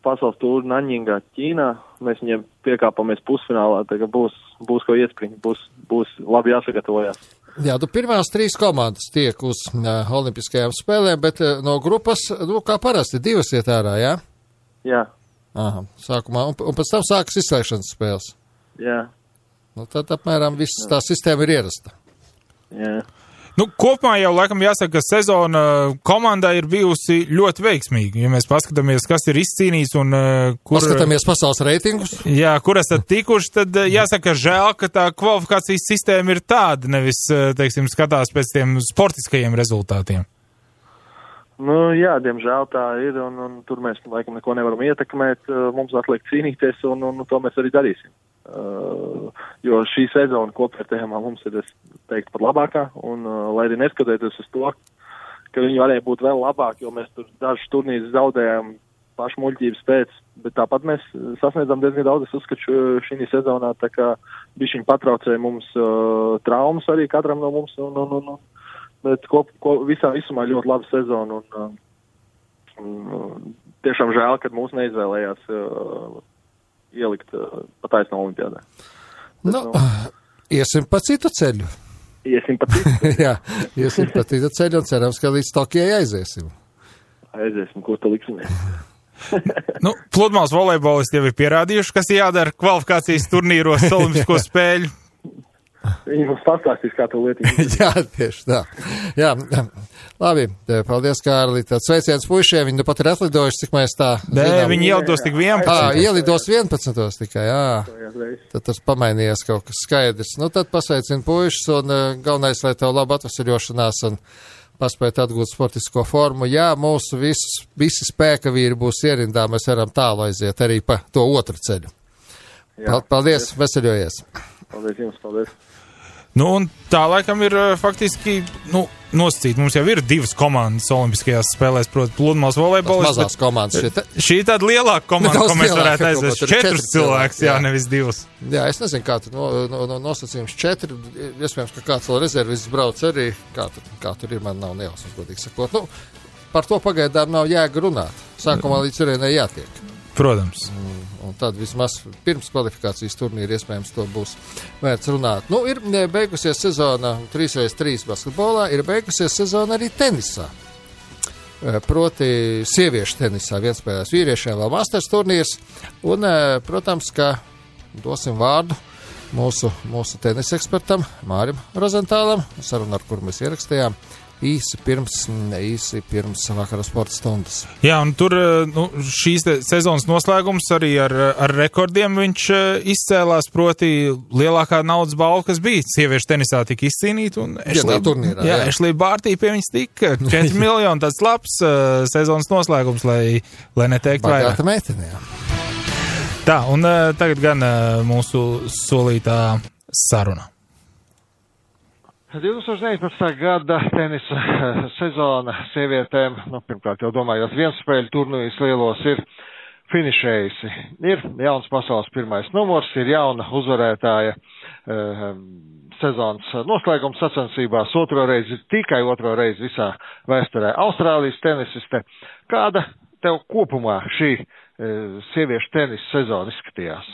[SPEAKER 7] pasaules tūru Naņingā, Ķīnā. Mēs viņiem piekāpamies pusfinālā, tagad būs, būs ko iespringt, būs, būs labi jāsagatavojas.
[SPEAKER 3] Jā, tu pirmās trīs komandas tiek uz uh, Olimpiskajām spēlēm, bet uh, no grupas, nu, kā parasti, divas iet ārā, jā?
[SPEAKER 7] Jā,
[SPEAKER 3] Aha, sākumā, un, un pēc tam sākas izslēgšanas spēles.
[SPEAKER 7] Jā,
[SPEAKER 3] Nu, tad apmēram viss tā sistēma ir ierasta.
[SPEAKER 7] jā.
[SPEAKER 2] Nu, kopumā jau laikam jāsaka, ka sezona komandai ir bijusi ļoti veiksmīga. Ja mēs paskatāmies, kas ir izcīnījis un uh, kur,
[SPEAKER 3] Paskatāmies pasaules reitingus.
[SPEAKER 2] jā, kur esat tikuši, tad uh, jāsaka, žēl, ka tā kvalifikācijas sistēma ir tāda, nevis, uh, teiksim, skatās pēc tiem sportiskajiem rezultātiem.
[SPEAKER 8] Nu, jā, diemžēl tā ir, un, un tur mēs laikam neko nevaram ietekmēt. Uh, mums atliek cīnīties, un, un, un to mēs arī darīsim. Uh, jo šī sezona kopvērtējumā mums ir, es teiktu, pat labākā, un uh, lai arī neskatoties uz to, ka viņi varēja būt vēl labāki, jo mēs tur dažus turnīrus zaudējām pašu muļķības pēc, bet tāpat mēs sasniedzam diezgan daudz, es uzskatu, šī sezonā, kā bišķiņi patraucēja mums uh, traumas arī katram no mums, un, un, un, un bet ko, ko visā visumā ļoti laba sezona. Un, un, un, tiešām žēl, ka mūs neizvēlējās uh, ielikt uh, pa taisno olimpiādā.
[SPEAKER 3] Nu, nu, [SIGHS] iesim pa citu ceļu.
[SPEAKER 8] Iesim pa citu. [LAUGHS]
[SPEAKER 3] Jā, iesim pa citu ceļu un cerams, ka līdz Tokijai aiziesim.
[SPEAKER 8] Aiziesim, ko tu liksimies. [LAUGHS]
[SPEAKER 2] nu, pludmales volejbolisti jau ir pierādījuši, kas jādara kvalifikācijas turnīros, [LAUGHS] Olimpisko spēļu
[SPEAKER 8] Viņi mums pastāstīs, kā to lietu. [LAUGHS]
[SPEAKER 3] Jā, tieši tā. Jā, labi, paldies, Kārli. Tad sveiciens puišiem, viņi nu pat ir atlidojuši, cik mēs tā.
[SPEAKER 2] Nē, zinām. viņi ielidos tik 11.
[SPEAKER 3] Ā, ielidos 11. tikai, jā. Tad tas pamainījies kaut kas skaidrs. Nu, tad pasveicinu puišus un galvenais, lai tev labi atvesaļošanās un paspēt atgūt sportisko formu. Jā, mūsu visus, visi spēka vīri būs ierindā, mēs varam tālu aiziet arī pa to otru ceļu. Jā, paldies, veseļojies!
[SPEAKER 8] Paldies jums, paldies!
[SPEAKER 2] Nu, tā laikam ir faktiski nu, nosacīta. Mums jau ir divas komandas Olimpiskajās spēlēs, proti, pludmales volejbols.
[SPEAKER 3] Mazās komandas.
[SPEAKER 2] Šī, šī ir tāda lielāka komanda, ko mēs varētu aizvest. Četras cilvēks, jā, jā, nevis divas.
[SPEAKER 3] Jā, es nezinu, kā tur no, no, no nosacījums četri. Iespējams, ka kāds vēl rezervis brauc arī. Kā tur, kā tur ir, man nav nejausmas, godīgi sakot. Nu, par to pagaidām nav jēga runāt. Sākumā līdz turienei jātiek.
[SPEAKER 2] Protams.
[SPEAKER 3] Mm un tad vismaz pirms kvalifikācijas turnīra iespējams to būs vērts runāt. Nu, ir beigusies sezona 3x3 basketbolā, ir beigusies sezona arī tenisā. E, proti, sieviešu tenisā viens spēlēs vīriešiem vēl masters turnīrs, un, e, protams, ka dosim vārdu mūsu, mūsu tenisa ekspertam Mārim Rozentālam, sarunu, ar kuru mēs ierakstījām īsi pirms, īsi pirms vakara sporta stundas.
[SPEAKER 2] Jā, un tur eh, nu, šīs sezonas noslēgums arī ar, ar rekordiem viņš eh, izcēlās, proti lielākā naudas balva, kas bija sieviešu tenisā tika izcīnīta.
[SPEAKER 3] Ešlī, turnīrā,
[SPEAKER 2] jā, jā. Ešlī Bārtī pie viņas tika 4 [LAUGHS] miljoni, tāds labs uh, sezonas noslēgums, lai, lai neteikt vairāk.
[SPEAKER 3] Meitene, jā.
[SPEAKER 2] Tā, un uh, tagad gan uh, mūsu solītā saruna.
[SPEAKER 9] 2019. gada tenisa sezona sievietēm, nu, pirmkārt jau domājot, viens spēļu turnīrs lielos ir finišējusi. Ir jauns pasaules pirmais numurs, ir jauna uzvarētāja eh, sezonas noslēgums sacensībās otro reizi, tikai otro reizi visā vēsturē Austrālijas tenisiste. Kāda tev kopumā šī eh, sieviešu tenisa sezona izskatījās?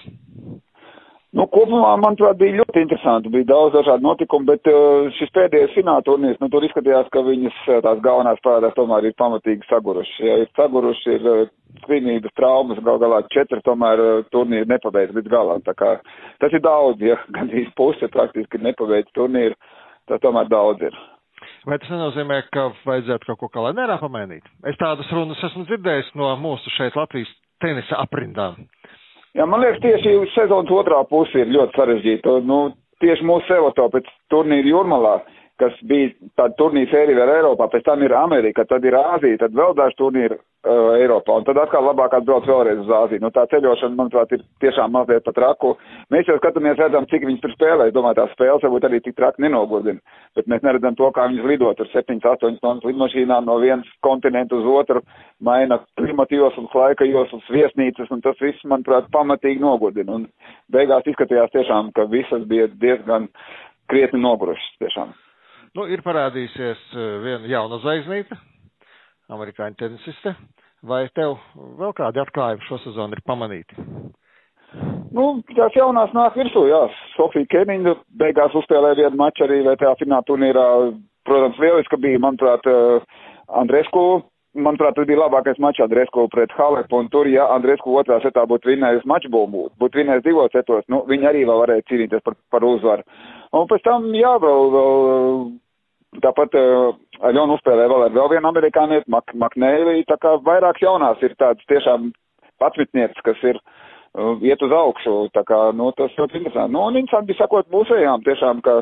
[SPEAKER 10] Nu, kopumā, manuprāt, bija ļoti interesanti. Bija daudz dažādu notikumu, bet uh, šis pēdējais fināla turnīrs, nu, tur izskatījās, ka viņas uh, tās galvenās spēlētājs tomēr ir pamatīgi saguruši. Ja ir saguruši, ir uh, slimības, traumas, gal galā četri tomēr uh, turnīri nepabeidz līdz galam. Tā kā tas ir daudz, ja [LAUGHS] gandrīz puse praktiski nepabeidz turnīru, tad tomēr daudz ir.
[SPEAKER 9] Vai tas nenozīmē, ka vajadzētu kaut ko kalendārā pamainīt? Es tādas runas esmu dzirdējis no mūsu šeit Latvijas tenisa aprindām.
[SPEAKER 10] Jā, man liekas, tieši sezonas otrā puse ir ļoti sarežģīta. Nu, tieši mūsu sevoto pēc turnīra Jurmalā, kas bija tāda turnīra sērija vēl Eiropā, pēc tam ir Amerika, tad ir Āzija, tad vēl daži turnīri uh, Eiropā, un tad atkal labāk atbrauc vēlreiz uz Āziju. Nu, tā ceļošana, manuprāt, ir tiešām mazliet pat raku. Mēs jau skatāmies, redzam, cik viņas tur spēlē. Es domāju, tās spēles varbūt arī tik traki nenogodina, bet mēs neredzam to, kā viņas lido tur 7-8 stundas lidmašīnā no vienas kontinentu uz otru, maina klimata joslas, laika joslas, viesnīcas, un tas viss, manuprāt, pamatīgi nogodina. Un beigās izskatījās tiešām, ka visas bija diezgan krietni nogurušas tiešām.
[SPEAKER 9] Nu, ir parādījusies eh, viena jauna zvaigznīte, amerikāņu tenisiste. Vai tev vēl kādi atklājumi šo sezonu ir pamanīti?
[SPEAKER 10] Nu, tās jaunās nāk virsū, jā. Sofija Keniņa beigās uzspēlēja vienu maču arī VTA fināla turnīrā. Protams, lieliski bija, manuprāt, eh, Andresku. Manuprāt, tas bija labākais mačs Andresku pret Halepu, un tur, ja Andresku otrā setā būtu vinējusi maču būtu, būtu vinējusi divos setos, nu, viņi arī vēl varēja cīnīties par, par uzvaru. Un pēc tam, jā, vēl, vēl Tāpat uh, Aļona uzspēlē vēl ar vēl vienu amerikānieti, Mak Maknēlī, tā kā vairāk jaunās ir tādas tiešām patsmitnieces, kas ir uh, iet uz augšu, tā kā, nu, tas ļoti interesanti. Nu, un interesanti sakot mūsējām tiešām, ka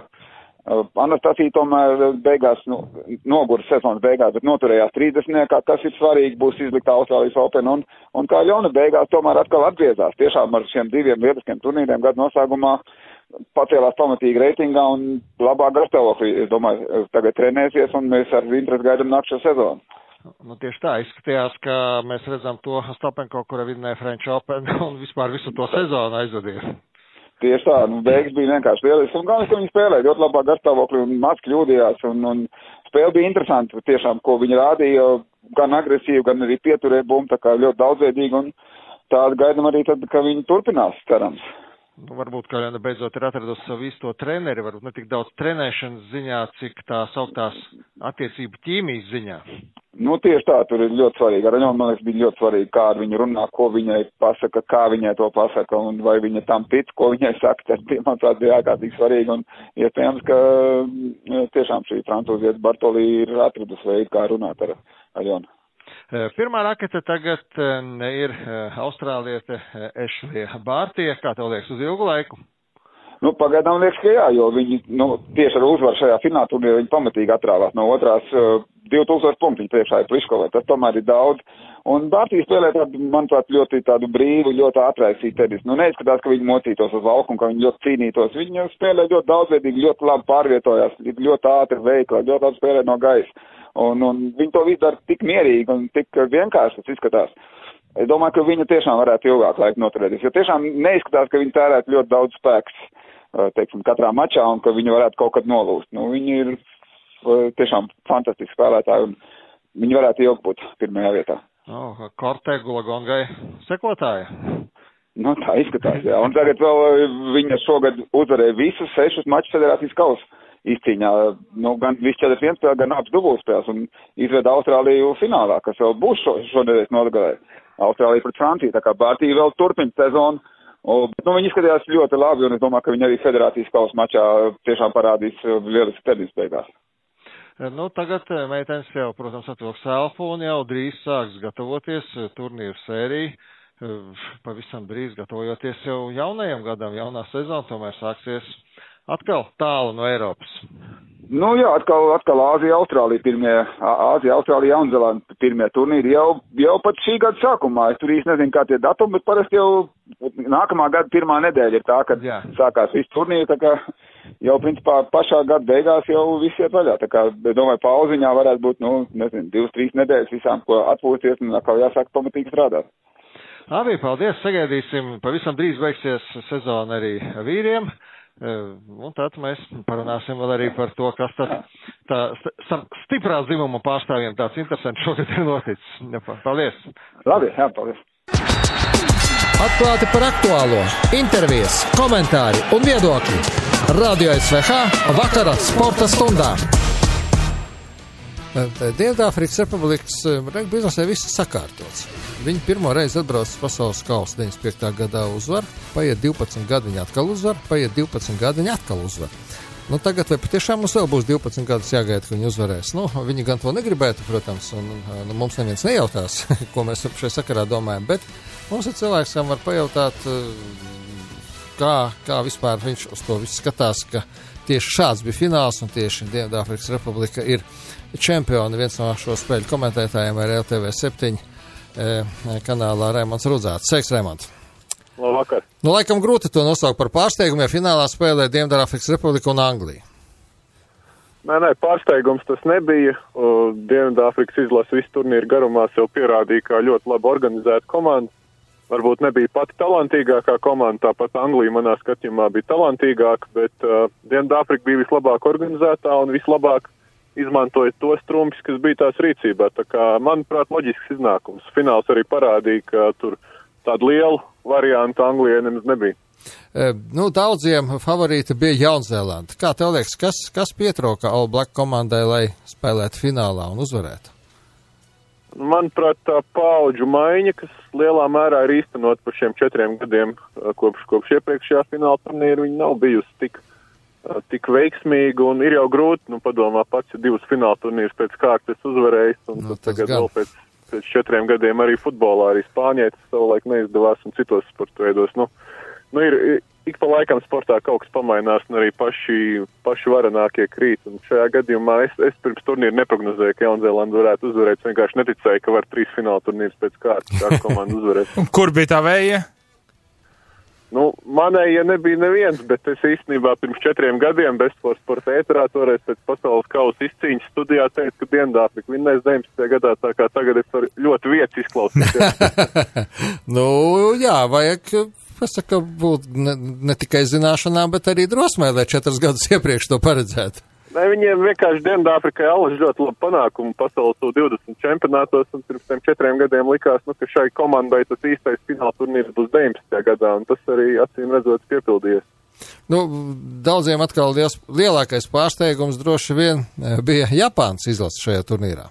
[SPEAKER 10] Uh, Anastasija tomēr beigās, nu, nogura sezonas beigās, bet noturējās 30. kas ir svarīgi, būs izlikt Austrālijas Open, un, un kā Ļona beigās tomēr atkal atgriezās. Tiešām ar šiem diviem lieliskiem turnīriem gadu noslēgumā pacēlās pamatīgi reitingā un labā garstāvoklī, es domāju, tagad trenēsies, un mēs ar interesi gaidām nākšo sezonu.
[SPEAKER 11] Nu, tieši tā izskatījās, ka mēs redzam to Stopenko, kura vinnēja French Open [LAUGHS] un vispār visu to sezonu aizvadīja.
[SPEAKER 10] Tieši tā, nu, beigas bija vienkārši lielisks, un galvenais, ka viņi spēlēja ļoti labā garstāvoklī un maz kļūdījās, un, un spēle bija interesanti, tiešām, ko viņi rādīja, gan agresīvi, gan arī pieturēja bumbu, tā kā ļoti daudzveidīgi, un tādu gaidam arī tad, ka viņi turpinās, cerams.
[SPEAKER 11] Nu, varbūt Kaļana beidzot ir atradusi savu īsto treneri, varbūt ne tik daudz trenēšanas ziņā, cik tā sauktās attiecību ķīmijas ziņā.
[SPEAKER 10] Nu, tieši tā, tur ir ļoti svarīgi. Ar viņu, man liekas, bija ļoti svarīgi, kā ar viņu runā, ko viņai pasaka, kā viņai to pasaka, un vai viņa tam tic, ko viņai saka. Tas, manuprāt, bija ārkārtīgi svarīgi, un iespējams, ka tiešām šī francūzietis Bartolī ir atradusi veidu, kā runāt ar, ar Jonu.
[SPEAKER 11] Pirmā rakete tagad ir Austrāliete Ešlija Bārtie, kā tev liekas, uz ilgu laiku?
[SPEAKER 10] Nu, pagaidām liekas, ka jā, jo viņi, nu, tieši ar uzvaru šajā finālā turnīrā viņi pamatīgi atrāvās no otrās uh, 2000 punktu priekšā ir Pliškovai. Tas tomēr ir daudz. Un Bārtīs spēlē tādu, manuprāt, ļoti tādu brīvu, ļoti atraisītu tenis. Nu, neizskatās, ka viņi mocītos uz lauku un ka viņi ļoti cīnītos. Viņi spēlē ļoti daudzveidīgi, ļoti labi pārvietojās, ļoti ātri veikli, ļoti labi spēlē no gaisa. Un, un viņi to visu dara tik mierīgi un tik vienkārši tas izskatās. Es domāju, ka viņa tiešām varētu ilgāk laiku noturēties, jo tiešām neizskatās, ka viņi tērētu ļoti daudz spēks, teiksim, katrā mačā un ka viņi varētu kaut kad nolūst. Nu, viņi ir tiešām fantastiski spēlētāji un viņi varētu ilgi būt pirmajā vietā.
[SPEAKER 11] Oh, Kortegula Gongai sekotāja.
[SPEAKER 10] Nu, tā izskatās, jā. Un tagad vēl viņa šogad uzvarēja visus sešus mačus federācijas kausa izcīņā, nu, gan viss 4-1 spēle, gan abas dubultspēles un izveda Austrāliju finālā, kas vēl būs šo, šodien nogalē. Austrālija pret Franciju, tā kā Bārtija vēl turpina sezonu. Bet, nu, viņi izskatījās ļoti labi, un es domāju, ka viņi arī federācijas kausa mačā tiešām parādīs lielisku tenis beigās.
[SPEAKER 11] Nu, tagad meitenes jau, protams, atvilks elpu un jau drīz sāks gatavoties turnīru sēriju. Pavisam drīz gatavojoties jau jaunajam gadam, jaunā sezona tomēr sāksies atkal tālu no Eiropas.
[SPEAKER 10] Nu jā, atkal, atkal Āzija, Austrālija pirmie, Āzija, Austrālija, Jaunzēlanda pirmie turnīri jau, jau pat šī gada sākumā. Es tur īsti nezinu, kā tie datumi, bet parasti jau nākamā gada pirmā nedēļa ir tā, kad jā. sākās viss turnīri, tā kā jau principā pašā gada beigās jau viss iet vaļā. Tā kā, domāju, pauziņā varētu būt, nu, nezinu, divas, trīs nedēļas visām, ko atpūsties un atkal jāsāk pamatīgi strādāt.
[SPEAKER 11] Labi, paldies, sagaidīsim, pavisam drīz beigsies sezona arī vīriem. Un tad mēs parunāsim vēl arī par to, kas tad tā stiprā dzimuma pārstāvjiem tāds interesants šogad ir noticis. Paldies!
[SPEAKER 10] Labi, jā, paldies!
[SPEAKER 3] Atklāti par aktuālo, intervijas, komentāri un viedokļi. Radio SVH vakara sporta stundā. Dienvidāfrikas Republikas regbija viss sakārtots. Viņi pirmo reizi atbrauc pasaules kausa 95. gadā uzvar, paiet 12 gadi, viņi atkal uzvar, paiet 12 gadi, viņi atkal uzvar. Nu, tagad vai patiešām mums vēl būs 12 gadus jāgaida, ka viņi uzvarēs? Nu, viņi gan to negribētu, protams, un nu, mums neviens nejautās, [LAUGHS] ko mēs šajā sakarā domājam, bet mums ir cilvēks, kam var pajautāt, kā, kā vispār viņš uz to visu skatās, ka tieši šāds bija fināls un tieši Dienvidāfrikas Republika ir čempioni. Viens no šo spēļu komentētājiem ir LTV 7 E, kanālā Raimons Rudzāts. Sveiks, Raimons!
[SPEAKER 8] Labvakar!
[SPEAKER 3] Nu, laikam grūti to nosaukt par pārsteigumu, ja finālā spēlē Dienvidāfrikas Republika un Anglija.
[SPEAKER 8] Nē, nē, pārsteigums tas nebija. Dienvidāfrikas izlase visu turnīru garumā sev pierādīja, kā ļoti labi organizēta komanda. Varbūt nebija pati talantīgākā komanda, tāpat Anglija manā skatījumā bija talantīgāka, bet uh, Dienvidāfrika bija vislabāk organizētā un vislabāk izmantojot tos trumpus, kas bija tās rīcībā. Tā kā, manuprāt, loģisks iznākums. Fināls arī parādīja, ka tur tādu lielu variantu Anglijai nemaz nebija.
[SPEAKER 3] E, nu, daudziem favorīti bija Jaunzēlanda. Kā tev liekas, kas, kas pietrūka All Black komandai, lai spēlētu finālā un uzvarētu?
[SPEAKER 8] Manuprāt, tā paudžu maiņa, kas lielā mērā ir īstenot par šiem četriem gadiem, kopš, kopš iepriekšējā fināla turnīra, viņa nav bijusi tik tik veiksmīgi, un ir jau grūti, nu, padomā pats, ja divus fināla turnīrus pēc kārtas uzvarējis, un nu, tagad gan. vēl pēc, pēc četriem gadiem arī futbolā, arī Spāņai tas savulaik neizdevās, un citos sporta veidos, nu, nu ir, ik pa laikam sportā kaut kas pamainās, un arī paši, paši varenākie krīt. Un šajā gadījumā es, es pirms turnīra neprognozēju, ka Jaunzēlanda varētu uzvarēt. Es vienkārši neticēju, ka var trīs fināla turnīrus pēc kārtas kā komanda uzvarēt. [LAUGHS]
[SPEAKER 2] Kur bija tā vēja?
[SPEAKER 8] Nu, manējie nebija neviens, bet es īstenībā pirms četriem gadiem Bestforce sporta ēterā toreiz pēc pasaules kausa izcīņas studijā teicu, ka Dienvidāfrika vinnēs 19. gadā, tā kā tagad es varu ļoti vietas izklausīties. [LAUGHS]
[SPEAKER 3] nu, jā, vajag pasaka, būt ne, ne tikai zināšanām, bet arī drosmē, lai četrus gadus [LAUGHS] iepriekš to paredzētu.
[SPEAKER 8] Ne, viņiem vienkārši Dienvidāfrikai alaži ļoti labi panākumi pasaules 20 čempionātos, un pirms tiem četriem gadiem likās, nu, ka šai komandai tas īstais fināla turnīrs būs 19. gadā, un tas arī acīm redzot piepildījies.
[SPEAKER 3] Nu, daudziem atkal liels, lielākais pārsteigums droši vien eh, bija Japānas izlase šajā turnīrā.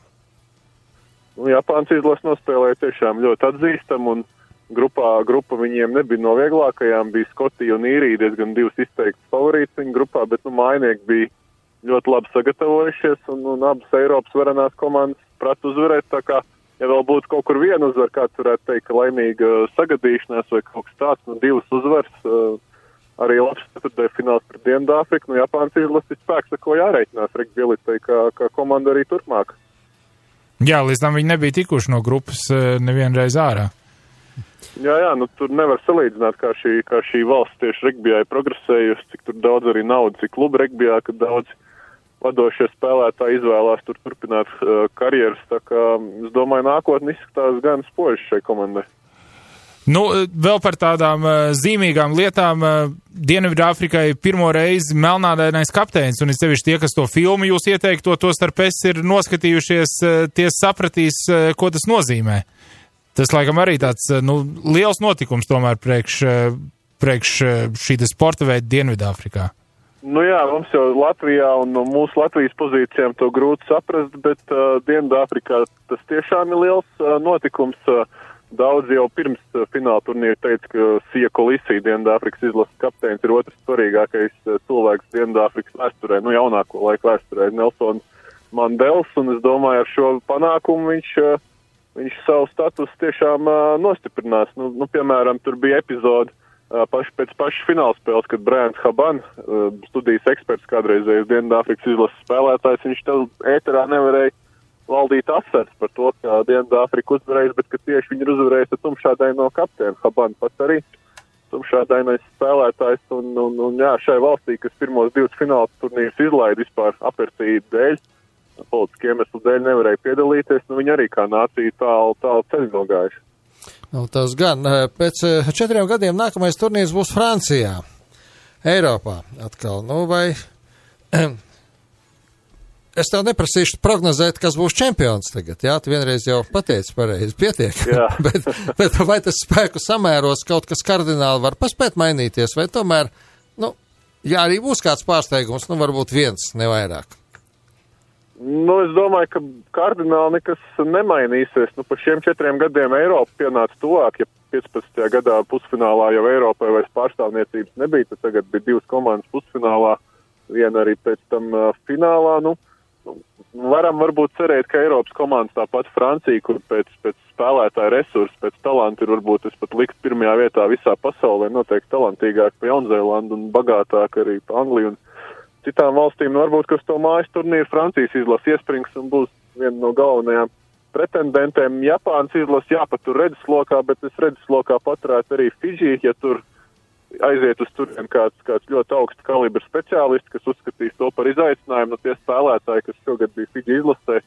[SPEAKER 8] Nu, Japānas izlase nospēlēja tiešām ļoti atzīstam, un grupā, grupa viņiem nebija no vieglākajām, bija Skotija un Īrija diezgan divas izteiktas favorītas viņa grupā, bet, nu, mainieki bija ļoti labi sagatavojušies, un, un abas Eiropas varenās komandas prāt uzvarēt. Tā kā, ja vēl būtu kaut kur viena uzvara, kāds varētu teikt, ka laimīga sagadīšanās vai kaut kas tāds, nu divas uzvaras, uh, arī labs ceturtajā fināls pret Dienvidāfriku, nu Japānas izlases spēks, ar ko jāreikinās Regbielitai, kā, kā komanda arī turpmāk.
[SPEAKER 2] Jā, līdz tam viņi nebija tikuši no grupas nevienreiz ārā.
[SPEAKER 8] Jā, jā, nu tur nevar salīdzināt, kā šī, kā šī valsts tieši regbijā ir progresējusi, cik tur daudz arī naudas ir kluba regbijā, ka daudz vadošie spēlētāji izvēlās tur turpināt uh, karjeras. Tā kā es domāju, nākotnē izskatās gan spoži šai komandai.
[SPEAKER 2] Nu, vēl par tādām uh, zīmīgām lietām. Uh, Dienvidāfrikai pirmo reizi melnādainais kapteinis, un es sevišķi tie, kas to filmu jūs ieteikto, to starp es ir noskatījušies, uh, tie sapratīs, uh, ko tas nozīmē. Tas, laikam, arī tāds nu, liels notikums tomēr priekš, priekš šī sporta veida Dienvidāfrikā.
[SPEAKER 8] Nu jā, mums jau Latvijā un no mūsu Latvijas pozīcijām to grūti saprast, bet uh, Dienvidāfrikā tas tiešām ir liels uh, notikums. Uh, daudz jau pirms uh, fināla turnīra teica, ka Sieko Lisija Dienvidāfrikas izlases kapteinis ir otrs svarīgākais uh, cilvēks Dienvidāfrikas vēsturē, nu jaunāko laiku vēsturē, Nelsons Mandels, un es domāju, ar šo panākumu viņš, uh, viņš savu statusu tiešām uh, nostiprinās. Nu, nu, piemēram, tur bija epizode paši pēc paša finālspēles, kad Brāns Haban, studijas eksperts, kādreizējais Dienvidāfrikas izlases spēlētājs, viņš tev ēterā nevarēja valdīt asars par to, ka Dienvidāfrika uzvarēs, bet ka tieši viņi ir uzvarējuši ar tumšādaino kapteini. Haban pats arī tumšādainais spēlētājs, un, un, un jā, šai valstī, kas pirmos divus fināls turnīrus izlaida vispār apertību dēļ, politiskiem iemeslu dēļ nevarēja piedalīties, nu viņi arī kā nācija tālu, tālu ceļu nogājuši.
[SPEAKER 3] Nu, tas gan. Pēc četriem gadiem nākamais turnīrs būs Francijā, Eiropā atkal. Nu, vai [CLEARS THROAT] es tev neprasīšu prognozēt, kas būs čempions tagad. Jā, tu vienreiz jau pateici pareizi, pietiek. [LAUGHS] bet, bet vai tas spēku samēros kaut kas kardināli var paspēt mainīties, vai tomēr, nu, ja arī būs kāds pārsteigums, nu, varbūt viens, nevairāk.
[SPEAKER 8] Nu, es domāju, ka kardināli nekas nemainīsies. Nu, pa šiem četriem gadiem Eiropa pienāca tuvāk, ja 15. gadā pusfinālā jau Eiropai vairs pārstāvniecības nebija, tad tagad bija divas komandas pusfinālā, viena arī pēc tam uh, finālā. Nu, nu, varam varbūt cerēt, ka Eiropas komandas tāpat Francija, kur pēc, pēc spēlētāja resursu, pēc talanta ir varbūt es pat likt pirmajā vietā visā pasaulē, noteikti talantīgāk pa Jaunzēlandu un bagātāk arī pa Angliju. Un, citām valstīm, nu, varbūt, kas to mājas turnīru Francijas izlase iesprings un būs viena no galvenajām pretendentēm. Japānas izlase jāpatur redzeslokā, bet es redzeslokā paturētu arī Fidži, ja tur aiziet uz turien kāds, kāds ļoti augsts kalibra speciālists, kas uzskatīs to par izaicinājumu. Nu, tie spēlētāji, kas šogad bija Fidži izlasē,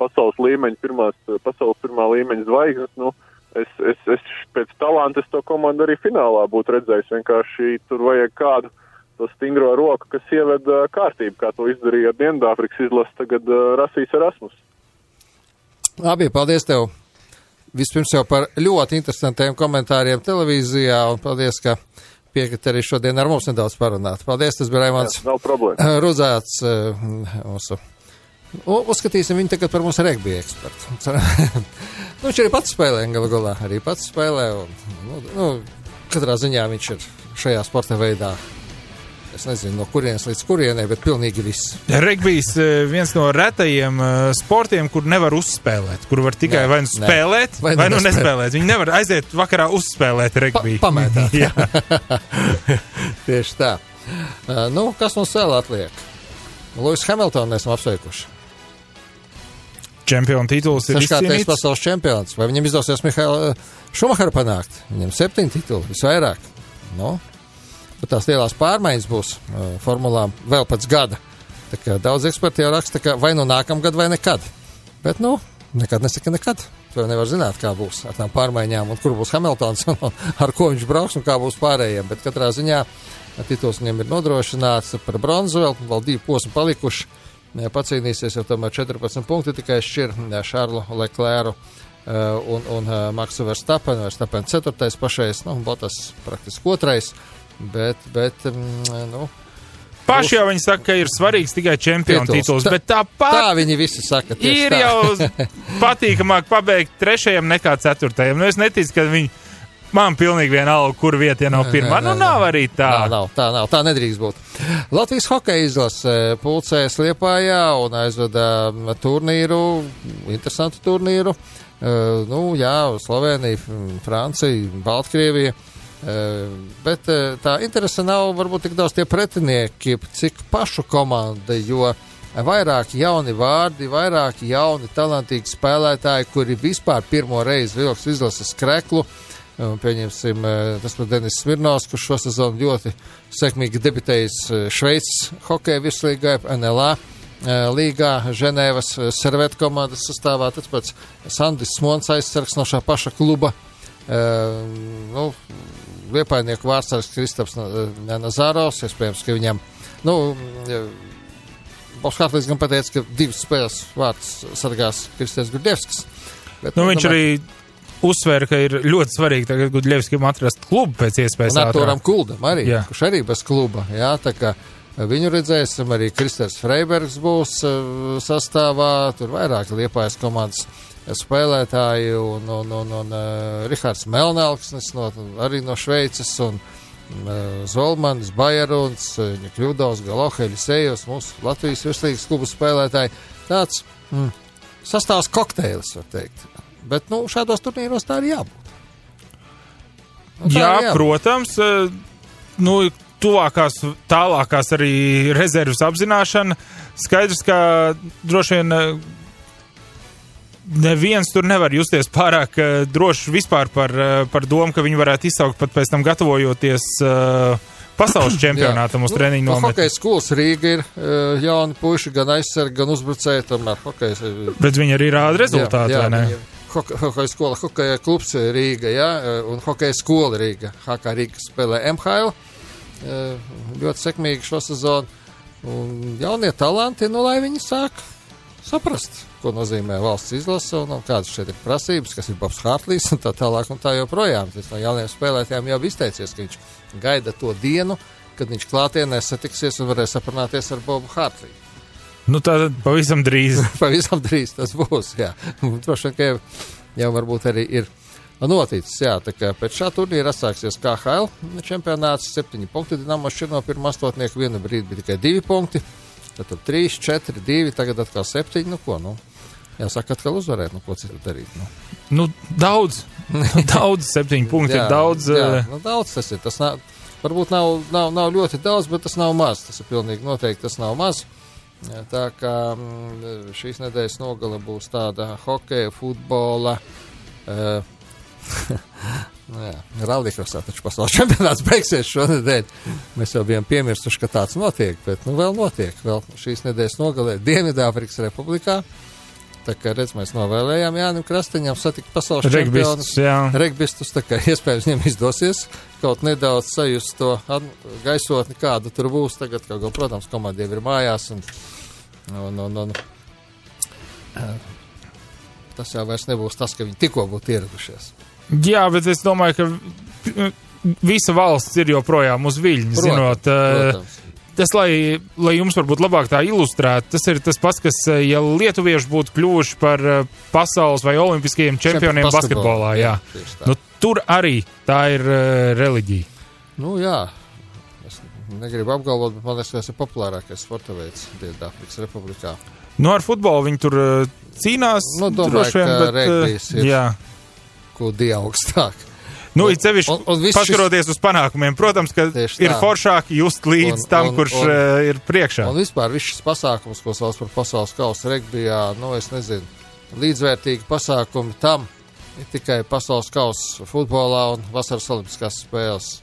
[SPEAKER 8] pasaules līmeņa, pirmās, pasaules pirmā līmeņa zvaigznes, nu, es, es, es pēc talanta to komandu arī finālā būtu redzējis. Vienkārši tur vajag kādu to stingro roku, kas ieved uh, kārtību, kā to izdarīja Dienvidāfrikas izlase, tagad rasīs Erasmus.
[SPEAKER 3] Labi, paldies tev! Vispirms jau par ļoti interesantiem komentāriem televīzijā, un paldies, ka piekrīt arī šodien ar mums nedaudz parunāt. Paldies, tas bija Raimons Ruzāts, mūsu. Uzskatīsim viņu tagad par mūsu regbija ekspertu. [LAUGHS] nu, viņš arī pats spēlē, galu galā arī pats spēlē, un, nu, nu, katrā ziņā viņš ir šajā sporta veidā Es nezinu, no kurienes līdz kurienei, bet pilnīgi viss.
[SPEAKER 2] Regbijs eh, viens no retajiem uh, sportiem, kur nevar uzspēlēt, kur var tikai nē, vai nu spēlēt, vai, vai nu nespēlēt. nespēlēt. Viņi nevar aiziet vakarā uzspēlēt regbiju.
[SPEAKER 3] Pa, pamētāt. [LAUGHS] [LAUGHS] Tieši tā. Uh, nu, kas mums vēl atliek? Lūis Hamiltonu esam apsveikuši.
[SPEAKER 2] Čempionu tituls ir
[SPEAKER 3] izcīnīts. pasaules čempions. Vai viņam izdosies Mihaila Šumaharu panākt? Viņam septiņi tituli, visvairāk. Nu, tās lielās pārmaiņas būs uh, formulā vēl pēc gada. Daudz eksperti jau raksta, ka vai nu nākamgad, vai nekad. Bet, nu, nekad nesaka nekad. To nevar zināt, kā būs ar tām pārmaiņām, un kur būs Hamiltons, un [LAUGHS] ar ko viņš brauks, un kā būs pārējiem. Bet katrā ziņā tituls viņam ir nodrošināts par bronzu, vēl, vēl divi posmi palikuši. Pacīnīsies jau tomēr 14 punkti tikai šķir Šarlu Leklēru un, un Maksu Verstapenu. Verstapenu 4. pašais, nu, Botas praktiski 2. Bet, bet mm, nu,
[SPEAKER 2] Paši jau viņi saka, ka ir svarīgs tikai čempionu tituls, bet tāpat.
[SPEAKER 3] Tā viņi visi saka.
[SPEAKER 2] Ir tā. jau [LAUGHS] patīkamāk pabeigt trešajam nekā ceturtajam. Nu, es neticu, ka viņi. Man pilnīgi vienalga, kur vieta ja nav pirmā. Nē, nē, nu, nav arī tā.
[SPEAKER 3] Nav, nav, tā nav. Tā nedrīkst būt. Latvijas hokeja izlase pulcēs Liepājā un aizveda turnīru, interesantu turnīru. Uh, nu, jā, Slovenija, Francija, Baltkrievija. Uh, Bet tā interese nav varbūt tik daudz tie pretinieki, cik pašu komanda, jo vairāk jauni vārdi, vairāk jauni talantīgi spēlētāji, kuri vispār pirmo reizi vilks izlases kreklu. Pieņemsim, tas pat Denis Smirnovs, kurš šo sezonu ļoti sekmīgi debitējis Šveices hokeja virslīgā, NLA līgā, Ženēvas servetu komandas sastāvā, tad pats Sandis Smons aizsargs no šā paša kluba. Uh, nu, Liepainieku vārdsargs Kristaps Nazarovs, iespējams, ka viņam, nu, Bobs Hartlīs gan pateica, ka divas spēles vārds sargās Kristēns Gudevskis.
[SPEAKER 2] Bet, nu, viņš domāju, arī uzsvēra, ka ir ļoti svarīgi tagad Gudļevskim atrast klubu pēc iespējas.
[SPEAKER 3] Un Arturam Kuldam arī, jā. kurš arī bez kluba, jā, tā kā viņu redzēsim, arī Kristers Freibergs būs uh, sastāvā, tur vairāk liepājas komandas spēlētāji, un, un, un, un uh, Rihards Melnāksnis no, arī no Šveices, un Zolmanis, Bajeruns, uh, Kļūdovs, Galoheļs, Ejos, mūsu Latvijas virslīgas klubu spēlētāji. Tāds mm, sastāvs kokteilis, var teikt. Bet, nu, šādos turnīros tā ir jābūt.
[SPEAKER 2] Nu, Jā, jābūt. protams. Nu, tuvākās, tālākās arī rezerves apzināšana. Skaidrs, ka droši vien neviens tur nevar justies pārāk uh, droši vispār par, uh, par domu, ka viņi varētu izsaukt pat pēc tam gatavojoties uh, pasaules [CLEARS THROAT] čempionātam uz nu, treniņu
[SPEAKER 3] nometni. Nu, hokeja skolas Rīga ir uh, jauni puiši, gan aizsargi, gan uzbrucēji, tomēr hokejs.
[SPEAKER 2] Bet viņi arī rāda rezultātu, jā, jā, vai ne?
[SPEAKER 3] Hokeja, hokeja skola, hokeja klubs Rīga, jā, un hokeja skola Rīga. HK Rīga spēlē MHL, uh, ļoti sekmīgi šo sezonu. Un jaunie talanti, nu lai viņi sāk saprast ko nozīmē valsts izlase un, un kādas šeit ir prasības, kas ir Bobs Hārtlīs un tā tālāk un tā joprojām. Tas no jauniem spēlētājiem jau izteicies, ka viņš gaida to dienu, kad viņš klātienē satiksies un varēs aprunāties ar Bobu Hārtlī.
[SPEAKER 2] Nu, tā pavisam drīz. [LAUGHS]
[SPEAKER 3] pavisam drīz tas būs, jā. Droši vien, ka jau, jau varbūt arī ir noticis, jā, tā kā pēc šā turnīra atsāksies KHL čempionāts, septiņi punkti Dinamo šķir no pirmā astotnieka, vienu brīdi bija tikai divi punkti. Tad tur 3, 4, 2, tagad atkal 7. Nu, ko, nu? Jāsaka, atkal uzvarēt, nu, ko citu darīt. Nu,
[SPEAKER 2] nu daudz, [LAUGHS] daudz, septiņi punkti jā, ir daudz.
[SPEAKER 3] Jā, eh. nu, daudz tas ir. Tas nav, varbūt nav, nav, nav ļoti daudz, bet tas nav maz. Tas ir pilnīgi noteikti, tas nav maz. Jā, tā kā mm, šīs nedēļas nogale būs tāda hokeja, futbola. Uh, [LAUGHS] nu, Rallija taču pasaules čempionāts beigsies šonadēļ. Mēs jau bijām piemirsuši, ka tāds notiek, bet nu vēl notiek. Vēl šīs nedēļas nogalē Dienvidāfrikas Republikā. Tā kā redz, mēs novēlējām Jānim Krastiņam satikt pasaules
[SPEAKER 2] čempionus.
[SPEAKER 3] Regbistus, tā kā iespējams viņam izdosies kaut nedaudz sajust to gaisotni, kāda tur būs tagad, kaut kā, protams, komandiem ir mājās un, un, un, un tas jau vairs nebūs tas, ka viņi tikko būtu ieradušies.
[SPEAKER 2] Jā, bet es domāju, ka visa valsts ir joprojām uz viļņa, zinot, protams tas, lai, lai jums varbūt labāk tā ilustrētu, tas ir tas pats, kas, eh, ja lietuvieši būtu kļuvuši par eh, pasaules vai olimpiskajiem čempioniem Čempi basketbolā, jā. jā. Nu, tur arī tā ir uh, reliģija.
[SPEAKER 3] Nu, jā. Es negribu apgalvot, bet man liekas, tas ir populārākais sporta veids Dienvidāfrikas Republikā.
[SPEAKER 2] Nu, ar futbolu viņi tur cīnās.
[SPEAKER 3] Nu, domāju,
[SPEAKER 2] vien,
[SPEAKER 3] ka
[SPEAKER 2] bet,
[SPEAKER 3] regbijs ir
[SPEAKER 2] jā.
[SPEAKER 3] Kūdi augstāk.
[SPEAKER 2] Nu,
[SPEAKER 3] Un-
[SPEAKER 2] it sevišķi
[SPEAKER 3] un- un
[SPEAKER 2] paskaroties uz panākumiem, protams, ka ir foršāk just līdz
[SPEAKER 3] Un-
[SPEAKER 2] tam,
[SPEAKER 3] un-
[SPEAKER 2] kurš
[SPEAKER 3] un-
[SPEAKER 2] uh, ir priekšā.
[SPEAKER 3] Un vispār viss šis pasākums, ko sauc par pasaules kausa regbijā, nu, es nezinu, līdzvērtīgi pasākumi tam ir tikai pasaules kausa futbolā un vasaras olimpiskās spēles.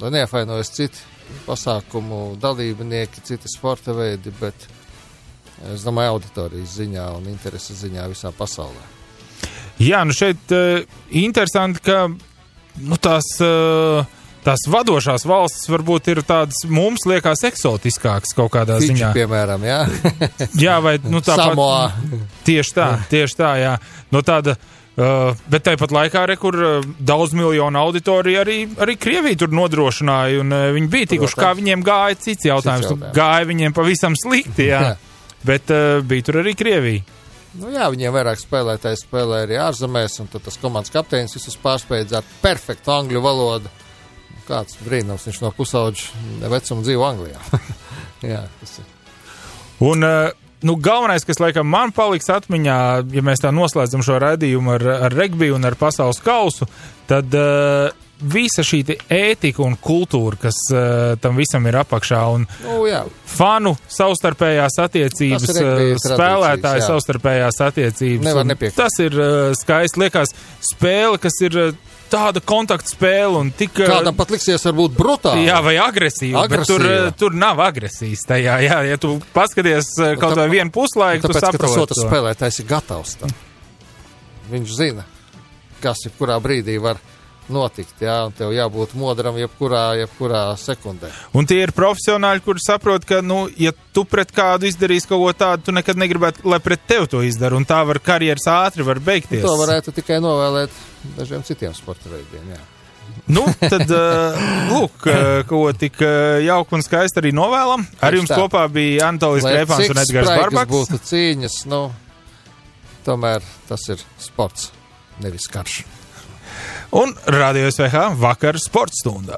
[SPEAKER 3] Lai neapvainojas citi pasākumu dalībnieki, citi sporta veidi, bet es domāju, auditorijas ziņā un intereses ziņā visā pasaulē.
[SPEAKER 2] Jā, nu šeit uh, interesanti, ka nu, tās, uh, tās vadošās valstis varbūt ir tādas mums liekas eksotiskākas kaut kādā
[SPEAKER 3] Fidži,
[SPEAKER 2] ziņā.
[SPEAKER 3] piemēram, jā. [LAUGHS]
[SPEAKER 2] Jā, vai nu, tā
[SPEAKER 3] Samoa.
[SPEAKER 2] Tieši tā, tieši tā, jā. No tāda, uh, bet tāpat laikā, re, kur uh, daudz miljonu auditorija arī, arī Krievija tur nodrošināja, un uh, viņi bija tikuši, kā viņiem gāja cits jautājums.
[SPEAKER 3] Cits
[SPEAKER 2] Nu,
[SPEAKER 3] jautājums.
[SPEAKER 2] Gāja viņiem pavisam slikti, jā.
[SPEAKER 3] Jā.
[SPEAKER 2] Bet uh, bija tur arī Krievija.
[SPEAKER 3] Nu, jā, viņiem vairāk spēlētāji spēlē arī ārzemēs, un tas komandas kapteinis visus pārspēja ar perfektu angļu valodu. Kāds brīnums, viņš no pusauģa vecuma dzīvo Anglijā. [LAUGHS] jā, tas ir.
[SPEAKER 2] Un, uh, nu, galvenais, kas laikam man paliks atmiņā, ja mēs tā noslēdzam šo raidījumu ar, ar regbiju un ar pasaules kausu, tad uh, visa šī ētika un kultūra, kas uh, tam visam ir apakšā, un
[SPEAKER 3] Nu, jā,
[SPEAKER 2] fanu savstarpējās attiecības,
[SPEAKER 3] tradīcijas,
[SPEAKER 2] spēlētāju
[SPEAKER 3] jā.
[SPEAKER 2] savstarpējās attiecības. Tas ir uh, skaisti. Liekas, spēle, kas ir uh, tāda kontakta spēle tik.
[SPEAKER 3] kādam pat liksies varbūt brutāli.
[SPEAKER 2] Jā, vai agresīva. Tur, tur nav agresijas tajā. Jā, ja tu paskaties uh, kaut vai vienu puslaiku, tu
[SPEAKER 3] Tāpēc, ka tas
[SPEAKER 2] saproti.
[SPEAKER 3] otrs spēlētājs ir gatavs tam. Viņš zina, kas jebkurā brīdī var notikt, jā, un tev jābūt modram jebkurā, jebkurā sekundē.
[SPEAKER 2] Un tie ir profesionāļi, kuri saprot, ka, nu, ja tu pret kādu izdarīsi kaut ko tādu, tu nekad negribētu, lai pret tevi to izdara. Un tā var karjeras ātri var beigties.
[SPEAKER 3] To varētu tikai novēlēt dažiem citiem sporta veidiem. Jā.
[SPEAKER 2] Nu, tad, uh, [LAUGHS] lūk, uh, ko tik uh, jauki un skaisti arī novēlam. Ar jums
[SPEAKER 3] tā.
[SPEAKER 2] kopā bija Krepāns
[SPEAKER 3] cik
[SPEAKER 2] un Edgars Barbaks.
[SPEAKER 3] būtu cīņas, nu, tomēr tas ir sports, nevis karš.
[SPEAKER 2] Un Radio SVH vakar sporta stundā.